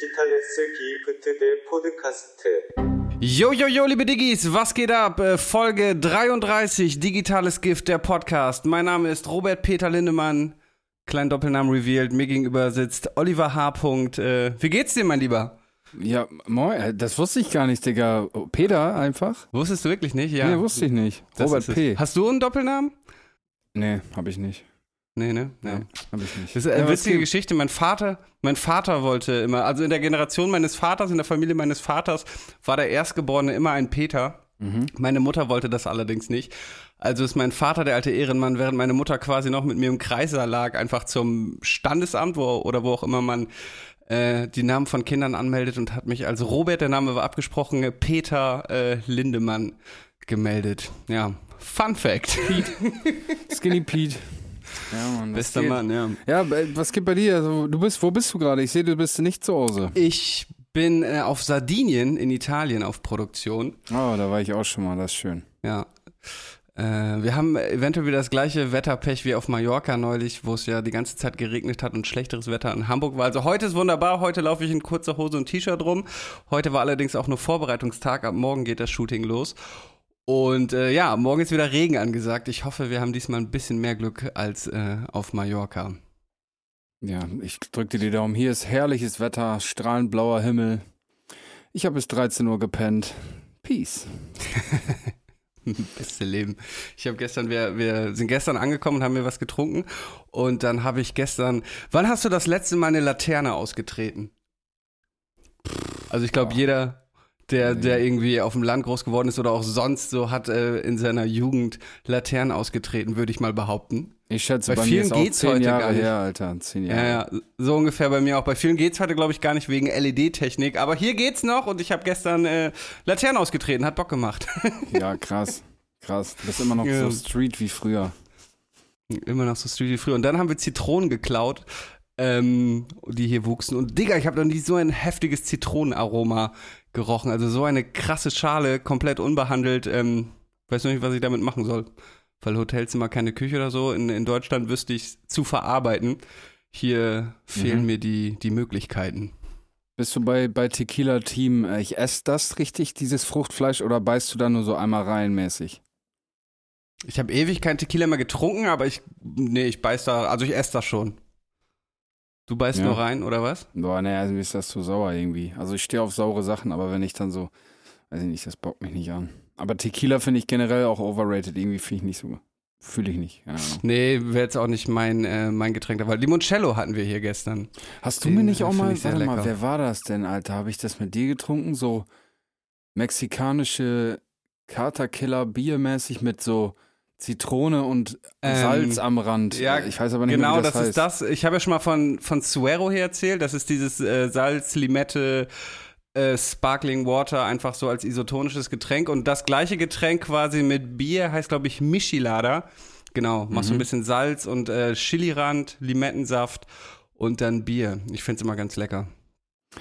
Digitalesse Gipfel der Podcast. Jo, jo, jo, liebe Diggis, was geht ab? Äh, Folge 33, Digitales Gift, der Podcast. Mein Name ist Robert Peter Lindemann. Klein Doppelnamen revealed. Mir gegenüber sitzt Oliver H. Äh, wie geht's dir, mein Lieber? Ja, moin, äh, das wusste ich gar nicht, Digga. Oh, Peter einfach. Wusstest du wirklich nicht? Ja. Nee, wusste ich nicht. Das Robert P. Hast du einen Doppelnamen? Nee, hab ich nicht. Nee, ne? Nee. Ja, hab ich nicht. Das ist eine Ja, witzige gibt- Geschichte. Mein Vater, mein Vater wollte immer, also in der Generation meines Vaters, in der Familie meines Vaters, war der Erstgeborene immer ein Peter. Mhm. Meine Mutter wollte das allerdings nicht. Also ist mein Vater, der alte Ehrenmann, während meine Mutter quasi noch mit mir im Kreiser lag, einfach zum Standesamt wo, oder wo auch immer man äh, die Namen von Kindern anmeldet und hat mich als Robert, der Name war abgesprochen, Peter äh, Lindemann gemeldet. Ja, Fun Fact. Skinny Pete. Ja, Mann. Bester geht? Mann, ja. Ja, äh, was geht bei dir? Also, du bist, wo bist du gerade? Ich sehe, du bist nicht zu Hause. Ich bin äh, auf Sardinien in Italien auf Produktion. Oh, da war ich auch schon mal, das ist schön. Ja. Äh, wir haben eventuell wieder das gleiche Wetterpech wie auf Mallorca neulich, wo es ja die ganze Zeit geregnet hat und schlechteres Wetter in Hamburg war. Also heute ist wunderbar, heute laufe ich in kurzer Hose und T-Shirt rum. Heute war allerdings auch nur Vorbereitungstag, ab morgen geht das Shooting los. Und äh, ja, morgen ist wieder Regen angesagt. Ich hoffe, wir haben diesmal ein bisschen mehr Glück als äh, auf Mallorca. Ja, ich drück dir die Daumen. Hier ist herrliches Wetter, strahlend blauer Himmel. Ich habe bis 13 Uhr gepennt. Peace. Beste Leben. Ich habe gestern, wir, wir sind gestern angekommen und haben mir was getrunken. Und dann habe ich gestern. Wann hast du das letzte Mal eine Laterne ausgetreten? Also ich glaube, jeder, der, der irgendwie auf dem Land groß geworden ist oder auch sonst so, hat äh, in seiner Jugend Laternen ausgetreten, würde ich mal behaupten. Ich schätze, Bei bei, mir vielen ist geht's 10 heute Jahre gar nicht. her, Alter. 10 Jahre. Ja, ja, so ungefähr bei mir auch. Bei vielen geht's heute, glaube ich, gar nicht wegen LED-Technik. Aber hier geht's noch und ich habe gestern äh, Laternen ausgetreten, hat Bock gemacht. Ja, krass. Krass. Du bist immer noch Ja. so Street wie früher. Immer noch so Street wie früher. Und dann haben wir Zitronen geklaut, ähm, die hier wuchsen. Und Digga, ich habe noch nie so ein heftiges Zitronenaroma gerochen. Also so eine krasse Schale, komplett unbehandelt. Ähm, weiß noch nicht, was ich damit machen soll. Weil Hotelzimmer keine Küche oder so. In, in Deutschland wüsste ich zu verarbeiten. Hier fehlen Mhm. mir die, die Möglichkeiten. Bist du bei, bei Tequila Team, äh, ich esse das richtig, dieses Fruchtfleisch, oder beißt du da nur so einmal rein mäßig? Ich habe ewig kein Tequila mehr getrunken, aber ich, nee, ich beiß da, also ich esse das schon. Du beißt Ja. nur rein, oder was? Boah, nee, also mir ist das zu sauer irgendwie. Also ich stehe auf saure Sachen, aber wenn ich dann so, weiß ich nicht, das bockt mich nicht an. Aber Tequila finde ich generell auch overrated. Irgendwie finde ich nicht so, fühle ich nicht. Keine Ahnung. Nee, wäre jetzt auch nicht mein, äh, mein Getränk. Aber Limoncello hatten wir hier gestern. Hast du Den, mir nicht äh, auch mal, warte mal, wer war das denn, Alter? Habe ich das mit dir getrunken? So mexikanische Katerkiller biermäßig mit so Zitrone und Ähm, Salz am Rand. ja, ich weiß aber nicht genau, mehr, wie das, das, heißt. ist das. Ich habe ja schon mal von, von Suero hier erzählt. Das ist dieses äh, Salz, Limette, äh, Sparkling Water, einfach so als isotonisches Getränk. Und das gleiche Getränk quasi mit Bier heißt, glaube ich, Michelada. Genau, machst ein Mhm. bisschen Salz und äh, Chilirand, Limettensaft und dann Bier. Ich finde es immer ganz lecker.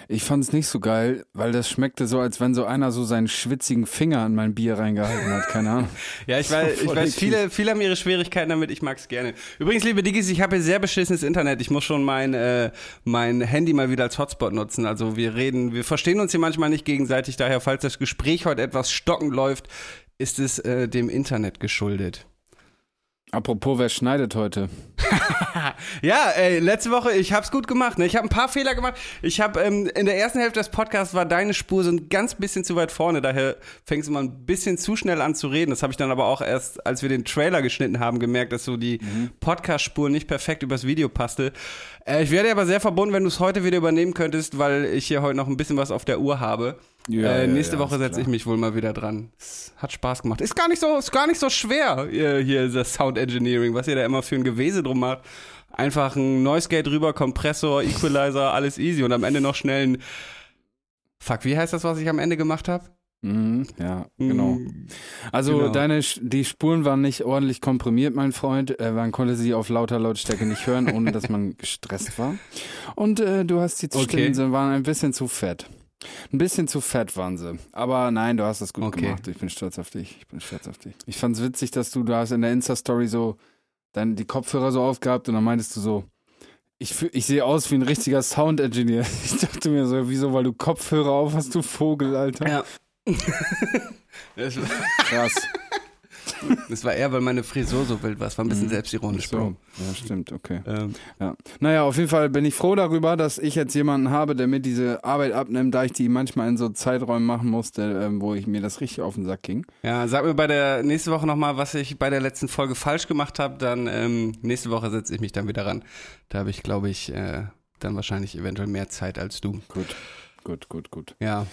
Ich fand es nicht so geil, weil das schmeckte so, als wenn so einer so seinen schwitzigen Finger an mein Bier reingehalten hat. Keine Ahnung. Ja, ich weiß, ich weiß viele, viele haben ihre Schwierigkeiten damit, ich mag's gerne. Übrigens, liebe Diggis, ich habe hier sehr beschissenes Internet. Ich muss schon mein, äh, mein Handy mal wieder als Hotspot nutzen. Also wir reden, wir verstehen uns hier manchmal nicht gegenseitig, daher, falls das Gespräch heute etwas stockend läuft, ist es äh, dem Internet geschuldet. Apropos, wer schneidet heute? Ja, ey, letzte Woche, ich hab's gut gemacht. Ne? Ich habe ein paar Fehler gemacht. Ich habe ähm, in der ersten Hälfte des Podcasts war deine Spur so ein ganz bisschen zu weit vorne. Daher fängst du mal ein bisschen zu schnell an zu reden. Das habe ich dann aber auch erst, als wir den Trailer geschnitten haben, gemerkt, dass so die Podcast-Spur nicht perfekt übers Video passte. Äh, ich wäre dir aber sehr verbunden, wenn du es heute wieder übernehmen könntest, weil ich hier heute noch ein bisschen was auf der Uhr habe. Ja, äh, ja, nächste ja, Woche ist setze ich mich wohl mal wieder dran. Es hat Spaß gemacht. Ist gar nicht so, ist gar nicht so schwer, äh, hier das Sound Engineering, was ihr da immer für ein Gewese drum macht. Einfach ein Noise Gate rüber, Kompressor, Equalizer, alles easy und am Ende noch schnell ein Fuck, wie heißt das, was ich am Ende gemacht habe? Mhm, ja, genau. Mm, Also Genau. deine, die Spuren waren nicht ordentlich komprimiert, mein Freund. Äh, man konnte sie auf lauter Lautstärke nicht hören, ohne dass man gestresst war. Und äh, du hast die Okay. Stimmen sie waren ein bisschen zu fett. Ein bisschen zu fett waren sie. Aber nein, du hast das gut Okay. gemacht. Ich bin stolz auf dich. Ich bin stolz auf dich. Ich fand's witzig, dass du, du hast in der Insta-Story so dann die Kopfhörer so aufgehabt und dann meintest du so, Ich, ich sehe aus wie ein richtiger Sound-Engineer. Ich dachte mir so, wieso, weil du Kopfhörer auf hast, du Vogel, Alter. Ja. Krass. Das war eher, weil meine Frisur so wild war. Es war ein bisschen Mhm. selbstironisch, Bro. So, ja, stimmt, okay. Ähm, Ja. Naja, auf jeden Fall bin ich froh darüber, dass ich jetzt jemanden habe, der mir diese Arbeit abnimmt, da ich die manchmal in so Zeiträumen machen musste, ähm, wo ich mir das richtig auf den Sack ging. ja, sag mir bei der nächste Woche nochmal, was ich bei der letzten Folge falsch gemacht habe. Dann ähm, nächste Woche setze ich mich dann wieder ran. Da habe ich, glaube ich, äh, dann wahrscheinlich eventuell mehr Zeit als du. Gut, gut, gut, gut. Ja.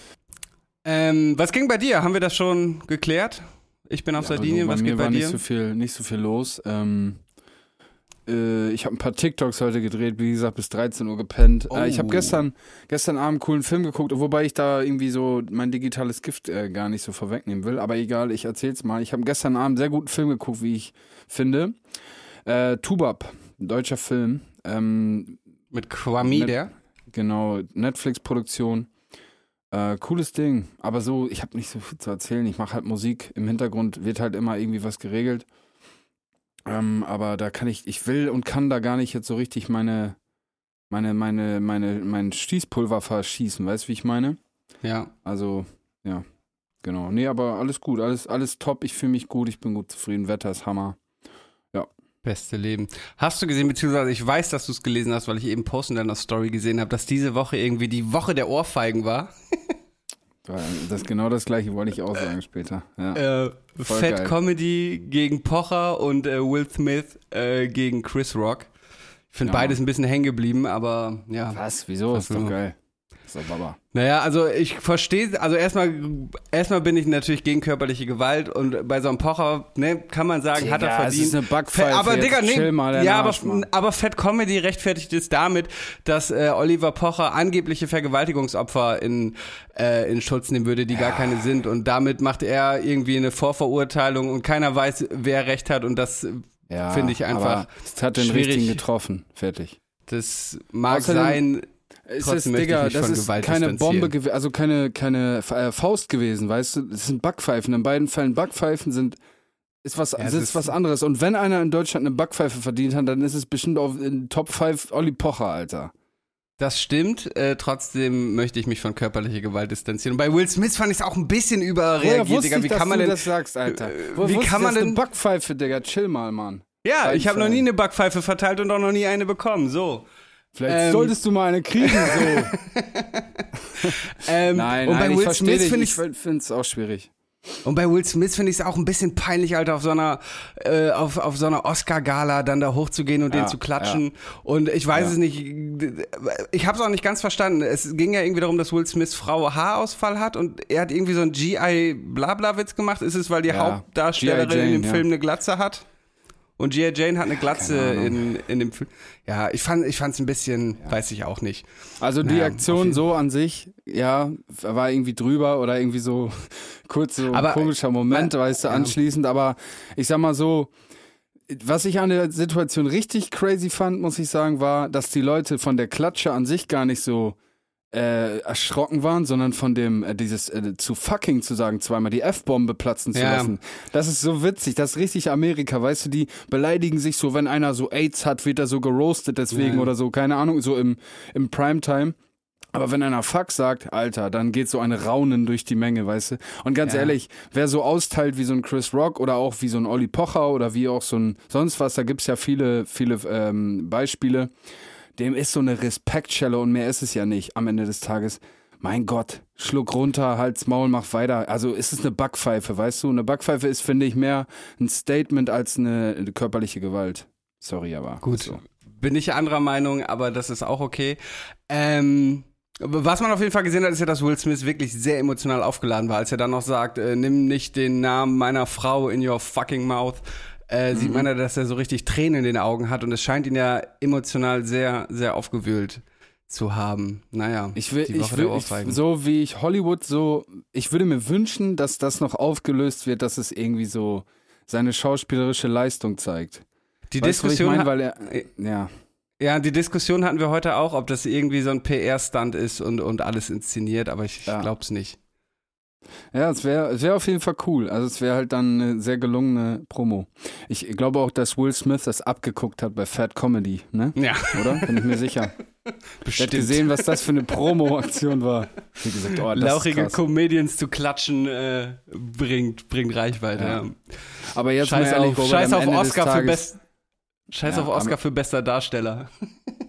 Ähm, was ging bei dir? Haben wir das schon geklärt? Ich bin auf Ja, Sardinien. du, Was geht bei dir? nicht so viel, nicht so viel los. Ähm, äh, ich habe ein paar TikToks heute gedreht, wie gesagt, bis 13 Uhr gepennt. Äh, ich habe Oh. gestern, gestern Abend einen coolen Film geguckt, wobei ich da irgendwie so mein digitales Gift äh, gar nicht so vorwegnehmen will. Aber egal, ich erzähl's mal. Ich habe gestern Abend einen sehr guten Film geguckt, wie ich finde. Äh, Tubab, ein deutscher Film. Ähm, Mit Kwame, der? Genau, Netflix-Produktion. Äh, cooles Ding. Aber so, ich habe nicht so viel zu erzählen. Ich mache halt Musik. Im Hintergrund wird halt immer irgendwie was geregelt. Ähm, aber da kann ich, ich will und kann da gar nicht jetzt so richtig meine, meine, meine, meine, mein Schießpulver verschießen. Weißt du, wie ich meine? Ja. Also, ja, genau. Nee, aber alles gut, alles, alles top. Ich fühle mich gut, ich bin gut zufrieden. Wetter ist Hammer. Beste Leben. Hast du gesehen, beziehungsweise ich weiß, dass du es gelesen hast, weil ich eben Post in deiner Story gesehen habe, dass diese Woche irgendwie die Woche der Ohrfeigen war? Das ist genau das gleiche, wollte ich auch sagen später. Ja. Äh, Fat geil. Comedy gegen Pocher und äh, Will Smith äh, gegen Chris Rock. Ich finde Ja. beides ein bisschen hängen geblieben, aber ja. Was? Wieso? Ist doch geil. Doch Baba. Naja, also ich verstehe, also erstmal erstmal bin ich natürlich gegen körperliche Gewalt und bei so einem Pocher, ne, kann man sagen, hat er Digga, verdient. ist eine Backpfeife, aber jetzt Digga, nee, chill mal ja, Arsch, aber, Mann. aber Fat Comedy rechtfertigt es damit, dass äh, Oliver Pocher angebliche Vergewaltigungsopfer in, äh, in Schutz nehmen würde, die gar keine sind und damit macht er irgendwie eine Vorverurteilung und keiner weiß, wer recht hat und das Ja, Finde ich einfach aber Es hat den schwierig. richtigen getroffen. Fertig. das mag Außerdem- sein, Es ist, Digga, das ist Gewalt keine. Bombe, also keine, keine äh, Faust gewesen, weißt du? Das sind Backpfeifen. In beiden Fällen Backpfeifen sind ist was, Ja, ist was anderes. Und wenn einer in Deutschland eine Backpfeife verdient hat, dann ist es bestimmt auf in Top 5 Olli Pocher, Alter. Das stimmt, äh, trotzdem möchte ich mich von körperlicher Gewalt distanzieren. Und bei Will Smith fand ich es auch ein bisschen überreagiert, Digga. Wie ich, kann man denn. das sagst, Alter? Äh, Woher wie kann man denn- eine Backpfeife, Digga? Chill mal, Mann. ja, beiden ich habe noch nie eine Backpfeife verteilt und auch noch nie eine bekommen. So. Vielleicht Ähm. solltest du mal eine kriegen, so. Ähm, nein, und nein, bei ich Will verstehe Smith finde Ich ich finde es auch schwierig. und bei Will Smith finde ich es auch ein bisschen peinlich, Alter, auf so einer äh, auf, auf so einer Oscar-Gala dann da hochzugehen und Ja, den zu klatschen. Und ich weiß Ja. es nicht, ich habe es auch nicht ganz verstanden. Es ging ja irgendwie darum, dass Will Smiths Frau Haarausfall hat und er hat irgendwie so einen GI Blabla-Witz gemacht. Ist es, weil die Ja, Hauptdarstellerin. Jane, in dem ja. Film eine Glatze hat? Und G.I. Jane hat eine Glatze in, in dem Film. Ja, ich fand ich fand's ein bisschen, weiß ich auch nicht. Also die Naja, Aktion so an sich, ja, war irgendwie drüber oder irgendwie so kurz so Aber, ein komischer Moment, man- weißt du, ja. anschließend. Aber ich sag mal so, was ich an der Situation richtig crazy fand, muss ich sagen, war, dass die Leute von der Klatsche an sich gar nicht so äh, erschrocken waren, sondern von dem, äh, dieses äh, zu fucking zu sagen, zweimal die F-Bombe platzen zu Ja. lassen. Das ist so witzig, das ist richtig Amerika, weißt du, die beleidigen sich so, wenn einer so AIDS hat, wird er so geroastet deswegen Ja. oder so, keine Ahnung, so im, im Primetime. Aber wenn einer Fuck sagt, Alter, dann geht so ein Raunen durch die Menge, weißt du? Und ganz Ja. ehrlich, wer so austeilt wie so ein Chris Rock oder auch wie so ein Olli Pocher oder wie auch so ein sonst was, da gibt's ja viele, viele ähm, Beispiele, dem ist so eine Respektschelle und mehr ist es ja nicht am Ende des Tages. Mein Gott, schluck runter, Hals, Maul, mach weiter. Also ist es eine Backpfeife, weißt du? Eine Backpfeife ist, finde ich, mehr ein Statement als eine, eine körperliche Gewalt. Sorry, aber. Gut, So. bin ich anderer Meinung, aber das ist auch okay. Ähm, was man auf jeden Fall gesehen hat, ist ja, dass Will Smith wirklich sehr emotional aufgeladen war, als er dann noch sagt, äh, nimm nicht den Namen meiner Frau in your fucking mouth. Äh, Sieht man ja, dass er so richtig Tränen in den Augen hat und es scheint ihn ja emotional sehr, sehr aufgewühlt zu haben. Naja, Ich will, die ich Woche will der ich, so wie ich Hollywood so, ich würde mir wünschen, dass das noch aufgelöst wird, dass es irgendwie so seine schauspielerische Leistung zeigt. die Weißt ich Diskussion meine? hat- Weil er, ja. Ja, die Diskussion hatten wir heute auch, ob das irgendwie so ein PR-Stunt ist und, und alles inszeniert, aber ich, Ja. ich glaub's nicht. Ja, es wäre es wär auf jeden Fall cool. Also es wäre halt dann eine sehr gelungene Promo. Ich glaube auch, dass Will Smith das abgeguckt hat bei Fat Comedy, ne? Ja, Oder? Bin ich mir sicher. Ich bestimmt. habe gesehen, was das für eine Promo-Aktion war. Wie gesagt, oh, Lauchige. Comedians zu klatschen äh, bringt, bringt Reichweite. Ja. Ja. Aber jetzt Scheiß mal ehrlich, auf, Robert, Scheiß auf Ende Oscar für best. Scheiß Ja, auf Oscar für bester Darsteller.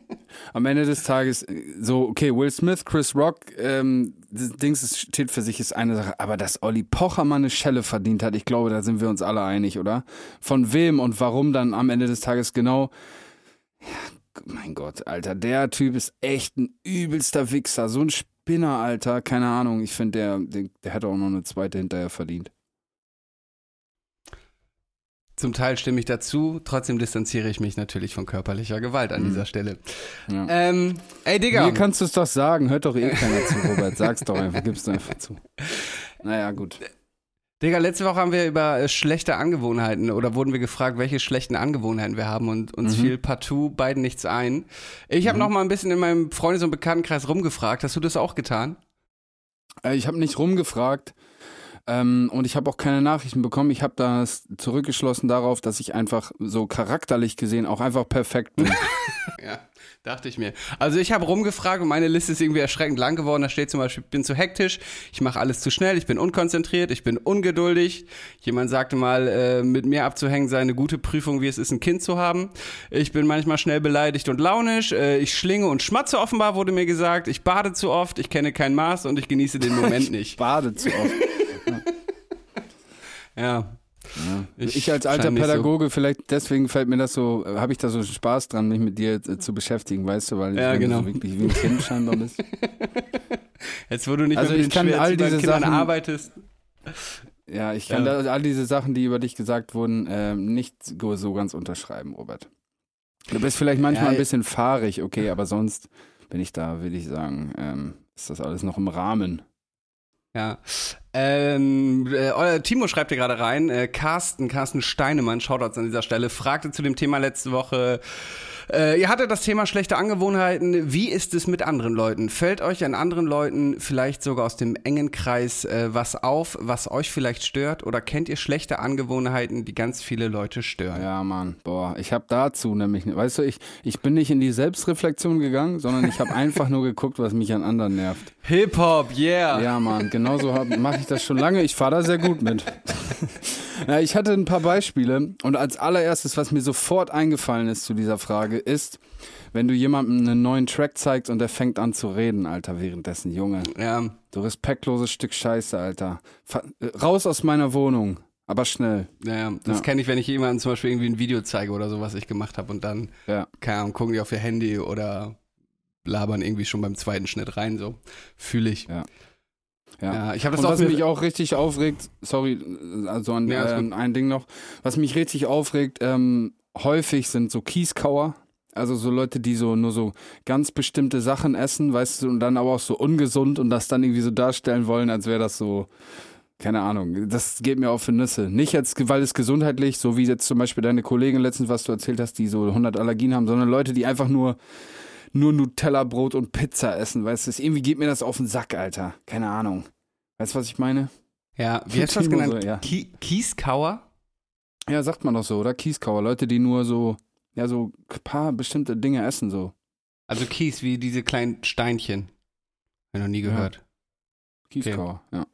Am Ende des Tages, äh, so, okay, Will Smith, Chris Rock, ähm, das Dings ist- steht für sich, ist eine Sache. Aber dass Olli Pocher mal eine Schelle verdient hat, ich glaube, da sind wir uns alle einig, oder? Von wem und warum dann am Ende des Tages genau. Ja, mein Gott, Alter, der Typ ist echt ein übelster Wichser. So ein Spinner, Alter. Keine Ahnung. Ich finde, der, der, der hätte auch noch eine zweite hinterher verdient. Zum Teil stimme ich dazu, trotzdem distanziere ich mich natürlich von körperlicher Gewalt an Mhm. dieser Stelle. Ja. Ähm, ey Digga, Mir kannst du es doch sagen. Hört doch eh keiner zu, Robert. Sag's doch einfach. Gib's doch einfach zu. Naja, gut. Digga, letzte Woche haben wir über äh, schlechte Angewohnheiten oder wurden wir gefragt, welche schlechten Angewohnheiten wir haben und uns Mhm. fiel partout beiden nichts ein. Ich habe noch mal ein bisschen in meinem Freundes- und Bekanntenkreis rumgefragt. Hast du das auch getan? Äh, Ich habe nicht rumgefragt ähm, und ich habe auch keine Nachrichten bekommen. Ich habe das zurückgeschlossen darauf, dass ich einfach so charakterlich gesehen auch einfach perfekt bin. Ja, dachte ich mir. Also ich habe rumgefragt und meine Liste ist irgendwie erschreckend lang geworden. Da steht zum Beispiel, ich bin zu hektisch, ich mache alles zu schnell, ich bin unkonzentriert, ich bin ungeduldig. Jemand sagte mal, äh, mit mir abzuhängen sei eine gute Prüfung, wie es ist, ein Kind zu haben. Ich bin manchmal schnell beleidigt und launisch. Äh, ich schlinge und schmatze offenbar, wurde mir gesagt. Ich bade zu oft, ich kenne kein Maß und ich genieße den Moment nicht. Bade zu oft. Ja. Ich, Ich als alter nicht so- Pädagoge, vielleicht deswegen fällt mir das so, äh, habe ich da so Spaß dran, mich mit dir äh, zu beschäftigen, weißt du, weil Ja, genau. du so wirklich wie ein Kind scheinbar bist. Jetzt, wo du nicht Also mehr mit ich kann all diese Kindern Sachen- arbeitest. Ja, ich kann Ja. Da, all diese Sachen, die über dich gesagt wurden, ähm, nicht so so ganz unterschreiben, Robert. Du bist vielleicht manchmal Ja, ein bisschen fahrig, okay, aber sonst bin ich da, will ich sagen, ähm, ist das alles noch im Rahmen. Ja. Ähm, äh, euer Timo schreibt hier gerade rein, äh, Carsten, Carsten Steinemann, Shoutouts an dieser Stelle, fragte zu dem Thema letzte Woche, äh, ihr hattet das Thema schlechte Angewohnheiten. Wie ist es mit anderen Leuten? Fällt euch an anderen Leuten vielleicht sogar aus dem engen Kreis äh, was auf, was euch vielleicht stört? Oder kennt ihr schlechte Angewohnheiten, die ganz viele Leute stören? Ja, Mann, boah, ich habe dazu nämlich, weißt du, ich, ich bin nicht in die Selbstreflexion gegangen, sondern ich habe einfach nur geguckt, was mich an anderen nervt. Hip-Hop, yeah! Ja, Mann, genauso mache ich das schon lange. Ich fahre da sehr gut mit. ja, ich hatte ein paar Beispiele und als allererstes, was mir sofort eingefallen ist zu dieser Frage, ist, wenn du jemandem einen neuen Track zeigst und der fängt an zu reden, Alter, währenddessen, Junge. Ja, Du respektloses Stück Scheiße, Alter. Fa äh, raus aus meiner Wohnung, aber schnell. ja, das Ja. kenne ich, wenn ich jemandem zum Beispiel irgendwie ein Video zeige oder so, was ich gemacht habe und dann Ja. keine Ahnung, gucken die auf ihr Handy oder labern irgendwie schon beim zweiten Schnitt rein, so. Fühle ich. Ja. Ja, Ja. ich habe das Und auch was mich auch richtig aufregt, sorry, also an, Ja, ähm, ein Ding noch, was mich richtig aufregt, ähm, häufig sind so Kieskauer, also so Leute, die so nur so ganz bestimmte Sachen essen, weißt du, und dann aber auch so ungesund und das dann irgendwie so darstellen wollen, als wäre das so, keine Ahnung, das geht mir auf die Nüsse. Nicht jetzt, weil es gesundheitlich, so wie jetzt zum Beispiel deine Kollegin letztens, was du erzählt hast, die so 100 Allergien haben, sondern Leute, die einfach nur nur Nutella-Brot und Pizza essen, weißt du, irgendwie geht mir das auf den Sack, Alter. Keine Ahnung. Weißt du, was ich meine? Ja, wie hast du das genannt? so, ja. Ki Kieskauer? Ja, sagt man doch so, oder? Kieskauer. Leute, die nur so, ja, so ein paar bestimmte Dinge essen, so. Also Kies, wie diese kleinen Steinchen. Hab ich noch nie gehört. Kieskauer, ja.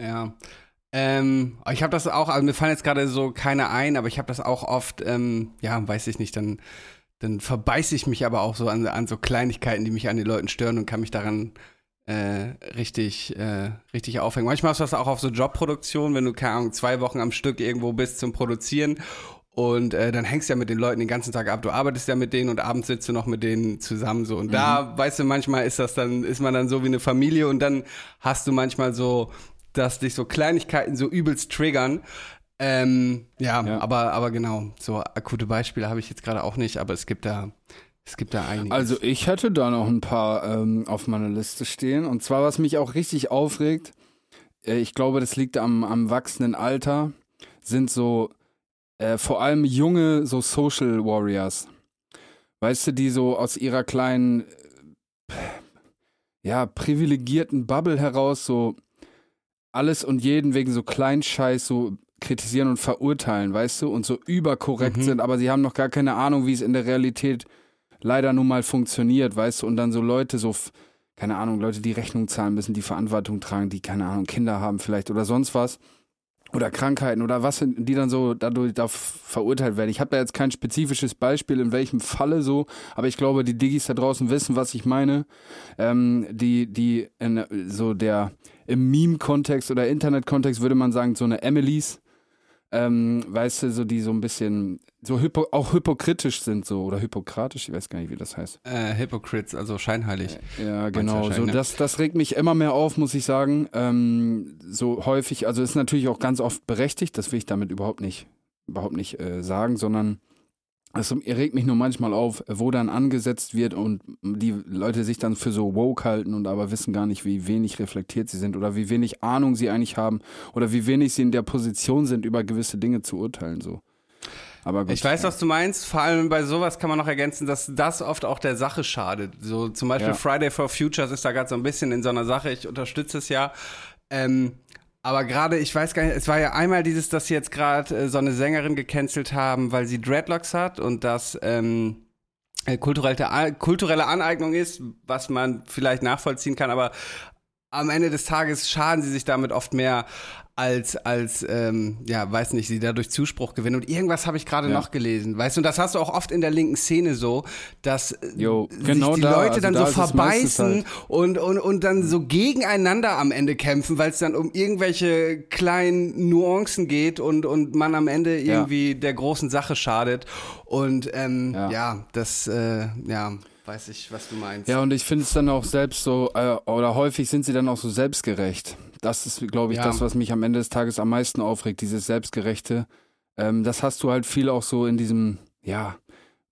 Ja. Ähm, ich habe das auch, also mir fallen jetzt gerade so keine ein, aber ich habe das auch oft, ähm, ja, weiß ich nicht, dann, dann verbeiße ich mich aber auch so an, an so Kleinigkeiten, die mich an den Leuten stören und kann mich daran äh, richtig, äh, richtig aufhängen. Manchmal ist das auch auf so Jobproduktion, wenn du, keine Ahnung, zwei Wochen am Stück irgendwo bist zum Produzieren und äh, dann hängst du ja mit den Leuten den ganzen Tag ab. Du arbeitest ja mit denen und abends sitzt du noch mit denen zusammen so. Und da, weißt du, manchmal ist das dann, ist man dann so wie eine Familie und dann hast du manchmal so, dass dich so Kleinigkeiten so übelst triggern. Ähm, ja, Ja. aber, aber genau, so akute Beispiele habe ich jetzt gerade auch nicht, aber es gibt da, es gibt da einige. Also ich hätte da noch ein paar ähm, auf meiner Liste stehen. Und zwar, was mich auch richtig aufregt, äh, ich glaube, das liegt am, am wachsenden Alter, sind so äh, vor allem junge so Social Warriors. Weißt du, die so aus ihrer kleinen, äh, ja, privilegierten Bubble heraus so alles und jeden wegen so kleinen Scheiß so kritisieren und verurteilen, weißt du, und so überkorrekt Mhm. sind, aber sie haben noch gar keine Ahnung, wie es in der Realität leider nun mal funktioniert, weißt du, und dann so Leute so, keine Ahnung, Leute, die Rechnung zahlen müssen, die Verantwortung tragen, die, keine Ahnung, Kinder haben vielleicht oder sonst was. Oder Krankheiten oder was, die dann so dadurch da verurteilt werden. Ich habe da jetzt kein spezifisches Beispiel, in welchem Falle so, aber ich glaube, die Diggis da draußen wissen, was ich meine. Ähm, die, die in so der im Meme-Kontext oder Internet-Kontext würde man sagen, so eine Emilys, ähm, weißt du, so die so ein bisschen so hypo, auch hypokritisch sind so oder hypokratisch, ich weiß gar nicht, wie das heißt. Äh, Hypocrites, also scheinheilig. Ja, du genau. So, das, das regt mich immer mehr auf, muss ich sagen. Ähm, so häufig, also ist natürlich auch ganz oft berechtigt, das will ich damit überhaupt nicht, überhaupt nicht äh, sagen, sondern es regt mich nur manchmal auf, wo dann angesetzt wird und die Leute sich dann für so woke halten und aber wissen gar nicht, wie wenig reflektiert sie sind oder wie wenig Ahnung sie eigentlich haben oder wie wenig sie in der Position sind, über gewisse Dinge zu urteilen. So. Aber gut, Ich weiß, ja. was du meinst. Vor allem bei sowas kann man noch ergänzen, dass das oft auch der Sache schadet. So zum Beispiel Ja. Friday for Futures ist da gerade so ein bisschen in so einer Sache. Ich unterstütze es ja. Ähm, aber gerade, ich weiß gar nicht, es war ja einmal dieses, dass sie jetzt gerade äh, so eine Sängerin gecancelt haben, weil sie Dreadlocks hat und das ähm, äh, kulturelle, kulturelle Aneignung ist, was man vielleicht nachvollziehen kann, aber am Ende des Tages schaden sie sich damit oft mehr als, als ähm, ja, weiß nicht, sie dadurch Zuspruch gewinnen. Und irgendwas habe ich gerade Ja. noch gelesen, weißt du, und das hast du auch oft in der linken Szene so, dass äh, Jo, sich genau die da, Leute also dann da so verbeißen halt. und, und, und dann so gegeneinander am Ende kämpfen, weil es dann um irgendwelche kleinen Nuancen geht und, und man am Ende Ja. irgendwie der großen Sache schadet. Und ähm, ja. Ja. das, äh, ja, weiß ich, was du meinst. Ja, und ich finde es dann auch selbst so, äh, oder häufig sind sie dann auch so selbstgerecht. Das ist, glaube ich, Ja. das, was mich am Ende des Tages am meisten aufregt, dieses Selbstgerechte. Ähm, das hast du halt viel auch so in diesem, ja,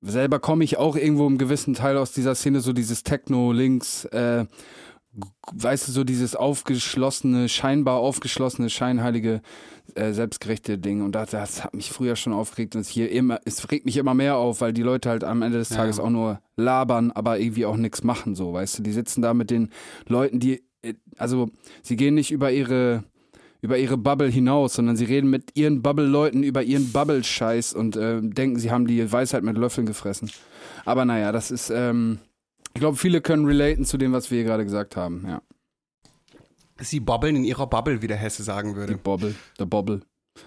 selber komme ich auch irgendwo im gewissen Teil aus dieser Szene, so dieses Techno, Links, äh, weißt du, so dieses aufgeschlossene, scheinbar aufgeschlossene, scheinheilige, äh, selbstgerechte Ding. Und das, das hat mich früher schon aufgeregt und es hier immer, es regt mich immer mehr auf, weil die Leute halt am Ende des Ja. Tages auch nur labern, aber irgendwie auch nichts machen, so, weißt du. Die sitzen da mit den Leuten, die, äh, also, sie gehen nicht über ihre, über ihre Bubble hinaus, sondern sie reden mit ihren Bubble-Leuten über ihren Bubble-Scheiß und äh, denken, sie haben die Weisheit mit Löffeln gefressen. Aber naja, das ist, ähm, ich glaube, viele können relaten zu dem, was wir hier gerade gesagt haben, ja. Sie bobbeln in ihrer Bubble, wie der Hesse sagen Die würde. Bobble, der Bobble.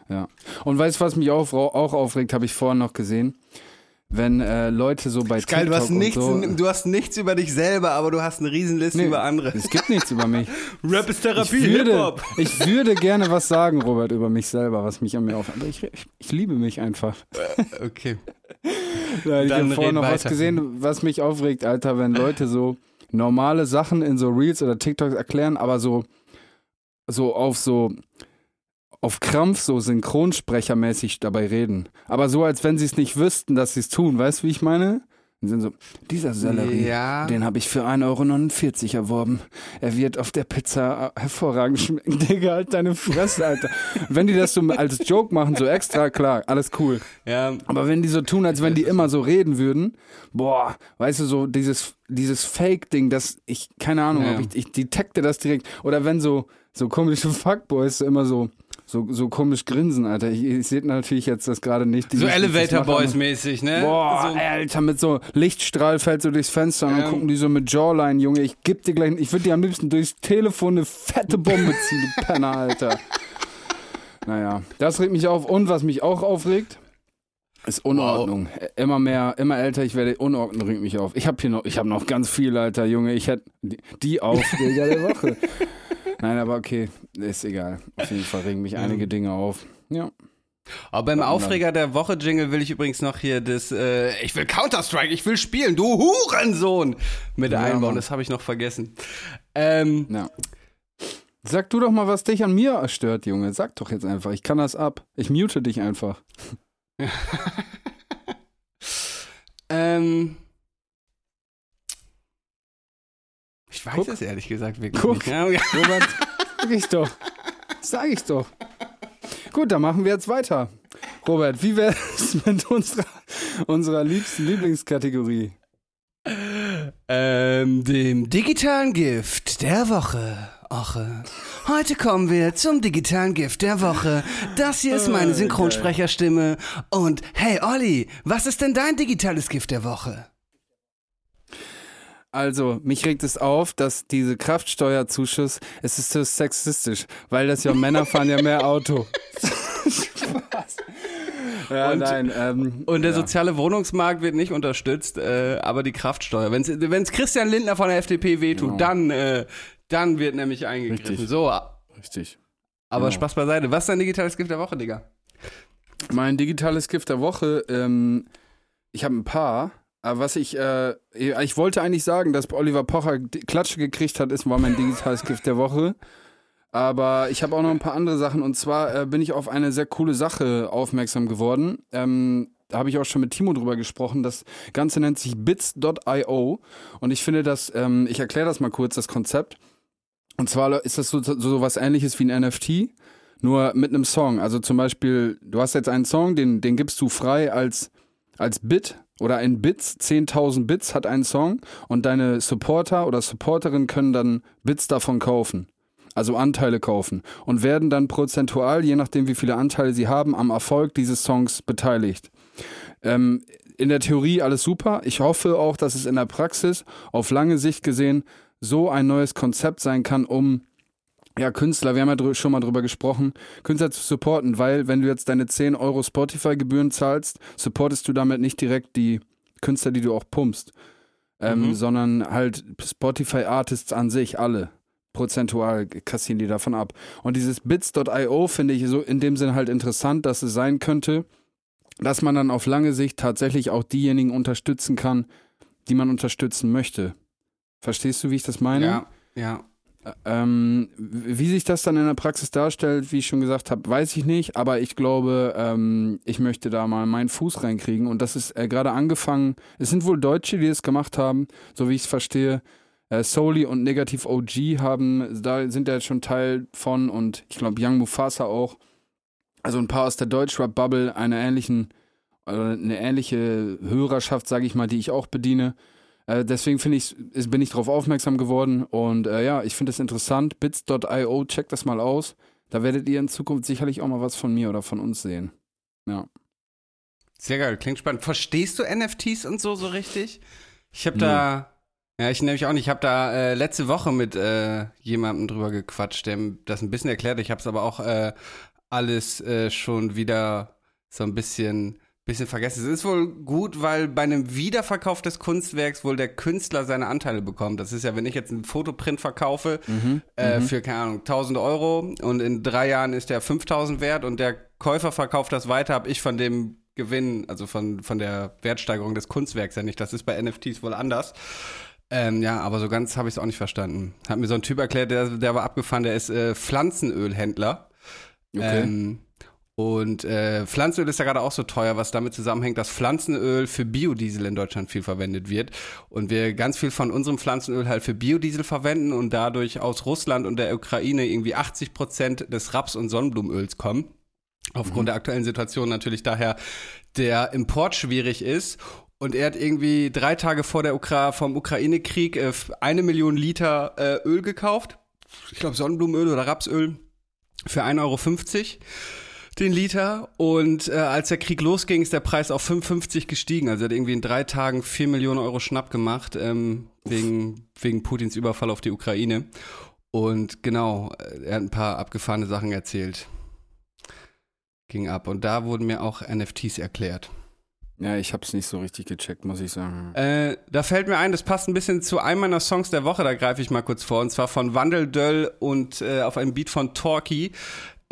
Ja. Und weißt du, was mich auch, auch aufregt, habe ich vorhin noch gesehen. Wenn äh, Leute so bei Geil, du TikTok hast, nichts, so, du hast nichts über dich selber, aber du hast eine Riesenliste Nee, über andere. es gibt nichts über mich. Rap ist Ich Therapie, würde, Hip-Hop. ich würde gerne was sagen, Robert, über mich selber, was mich an mir aufhört. Aber ich, ich, ich liebe mich einfach. Okay. Ja, ich habe vorhin noch was gesehen, was mich aufregt, Alter, wenn Leute so normale Sachen in so Reels oder TikToks erklären, aber so, so auf so auf Krampf so synchronsprechermäßig dabei reden. Aber so, als wenn sie es nicht wüssten, dass sie es tun. Weißt du, wie ich meine? Und sind so, dieser Sellerie, Ja. den habe ich für 1,49 Euro erworben. Er wird auf der Pizza hervorragend schmecken. Digga, halt deine Fresse, Alter. wenn die das so als Joke machen, so extra, klar, alles cool. Ja, Aber wenn die so tun, als wenn die immer so reden würden, boah, weißt du, so dieses, dieses Fake-Ding, das ich, keine Ahnung, Ja. ich, ich detekte das direkt. Oder wenn so, so komische Fuckboys immer so, so, so komisch grinsen, Alter. Ich, ich sehe natürlich jetzt das gerade nicht. Die so Elevator Boys mäßig, ne? Boah, so, Alter, mit so Lichtstrahl fällt so durchs Fenster und Ja. dann gucken die so mit Jawline, Junge. Ich geb dir gleich, ich würde dir am liebsten durchs Telefon eine fette Bombe ziehen, du Penner, Alter. Naja, das regt mich auf. Und was mich auch aufregt, ist Unordnung. Immer mehr, immer älter ich werde, Unordnung regt mich auf. Ich habe hier noch, ich habe noch ganz viel, Alter, Junge. Ich hätte die, die Aufreger der Woche. Nein, aber okay, ist egal. Auf jeden Fall regen mich einige Dinge auf. Ja. Aber beim Aufreger der Woche Jingle will ich übrigens noch hier das, äh, ich will Counter-Strike, ich will spielen, du Hurensohn, mit Ja, einbauen. Mann. Das habe ich noch vergessen. Ähm, Ja. Sag du doch mal, was dich an mir stört, Junge. Sag doch jetzt einfach. Ich kann das ab. Ich mute dich einfach. ähm, ich weiß Guck. es ehrlich gesagt wirklich Guck. nicht. Ja, ja. Robert, sag ich doch. Sag ich doch. Gut, dann machen wir jetzt weiter. Robert, wie wär's mit unserer, unserer liebsten Lieblingskategorie? Ähm, dem digitalen Gift der Woche. Oche. Heute kommen wir zum digitalen Gift der Woche. Das hier ist meine Synchronsprecherstimme. Und hey Olli, was ist denn dein digitales Gift der Woche? Also, mich regt es auf, dass diese Kraftsteuerzuschuss, es ist so sexistisch, weil das ja Männer fahren ja mehr Auto. Spaß. Ja, Und- nein. Ähm, Und der ja. soziale Wohnungsmarkt wird nicht unterstützt, äh, aber die Kraftsteuer. Wenn es Christian Lindner von der FDP wehtut, Genau. dann, äh, dann wird nämlich eingegriffen. Richtig. So, Richtig. aber Genau. Spaß beiseite. Was ist dein digitales Gift der Woche, Digga? Mein digitales Gift der Woche, ähm, ich habe ein paar. Aber was ich, äh, ich wollte eigentlich sagen, dass Oliver Pocher Klatsche gekriegt hat, ist war mein digitales Gift der Woche. Aber ich habe auch noch ein paar andere Sachen. Und zwar äh, bin ich auf eine sehr coole Sache aufmerksam geworden. Ähm, da habe ich auch schon mit Timo drüber gesprochen. Das Ganze nennt sich bits.io. Und ich finde das, ähm, ich erkläre das mal kurz, das Konzept. Und zwar ist das so, so was ähnliches wie ein NFT, nur mit einem Song. Also zum Beispiel, du hast jetzt einen Song, den, den gibst du frei als, als Bit oder in Bits, 10.000 Bits hat ein Song und deine Supporter oder Supporterin können dann Bits davon kaufen. Also Anteile kaufen und werden dann prozentual, je nachdem wie viele Anteile sie haben, am Erfolg dieses Songs beteiligt. Ähm, in der Theorie alles super. Ich hoffe auch, dass es in der Praxis auf lange Sicht gesehen so ein neues Konzept sein kann, um ja, Künstler, wir haben ja schon mal drüber gesprochen, Künstler zu supporten, weil wenn du jetzt deine 10 Euro Spotify-Gebühren zahlst, supportest du damit nicht direkt die Künstler, die du auch pumpst, ähm, Mhm. sondern halt Spotify-Artists an sich, alle. Prozentual kassieren die davon ab. Und dieses bits.io finde ich so in dem Sinn halt interessant, dass es sein könnte, dass man dann auf lange Sicht tatsächlich auch diejenigen unterstützen kann, die man unterstützen möchte. Verstehst du, wie ich das meine? Ja, ja. Ähm, wie sich das dann in der Praxis darstellt, wie ich schon gesagt habe, weiß ich nicht, aber ich glaube, ähm, ich möchte da mal meinen Fuß reinkriegen und das ist äh, gerade angefangen, es sind wohl Deutsche, die es gemacht haben, so wie ich es verstehe. Äh, Soli und Negativ OG haben, da sind ja schon Teil von und ich glaube Young Mufasa auch. Also ein paar aus der Deutschrap-Bubble, einer äh, eine ähnliche Hörerschaft, sage ich mal, die ich auch bediene. Äh, deswegen finde ich, bin ich darauf aufmerksam geworden und äh, ja, ich finde es interessant. Bits.io, checkt das mal aus. Da werdet ihr in Zukunft sicherlich auch mal was von mir oder von uns sehen. Ja. Sehr geil, klingt spannend. Verstehst du NFTs und so so richtig? Ich habe da, ja, ich nämlich auch nicht. Ich habe da äh, letzte Woche mit äh, jemandem drüber gequatscht, der das ein bisschen erklärt. Ich habe es aber auch äh, alles äh, schon wieder so ein bisschen bisschen vergessen. Es ist wohl gut, weil bei einem Wiederverkauf des Kunstwerks wohl der Künstler seine Anteile bekommt. Das ist ja, wenn ich jetzt einen Fotoprint verkaufe äh, für, keine Ahnung, 1000 Euro und in drei Jahren ist der 5000 wert und der Käufer verkauft das weiter, habe ich von dem Gewinn, also von, von der Wertsteigerung des Kunstwerks ja nicht. Das ist bei NFTs wohl anders. Ähm, ja, aber so ganz habe ich es auch nicht verstanden. Hat mir so ein Typ erklärt, der, der war abgefahren, der ist äh, Pflanzenölhändler. Okay. Ähm, und äh, Pflanzenöl ist ja gerade auch so teuer, was damit zusammenhängt, dass Pflanzenöl für Biodiesel in Deutschland viel verwendet wird. Und wir ganz viel von unserem Pflanzenöl halt für Biodiesel verwenden und dadurch aus Russland und der Ukraine irgendwie 80 Prozent des Raps- und Sonnenblumenöls kommen. Aufgrund der aktuellen Situation natürlich daher der Import schwierig ist. Und er hat irgendwie drei Tage vor der Ukra vom Ukraine-Krieg äh, eine Million Liter äh, Öl gekauft. Ich glaube Sonnenblumenöl oder Rapsöl für 1,50 Euro den Liter. Und äh, als der Krieg losging, ist der Preis auf 5,50 gestiegen. Also er hat irgendwie in drei Tagen 4 Millionen Euro Schnapp gemacht, ähm, wegen, wegen Putins Überfall auf die Ukraine. Und genau, äh, er hat ein paar abgefahrene Sachen erzählt. Ging ab. Und da wurden mir auch NFTs erklärt. Ja, ich habe es nicht so richtig gecheckt, muss ich sagen. Äh, da fällt mir ein, das passt ein bisschen zu einem meiner Songs der Woche, da greife ich mal kurz vor, und zwar von Wandeldöll und äh, auf einem Beat von Torki.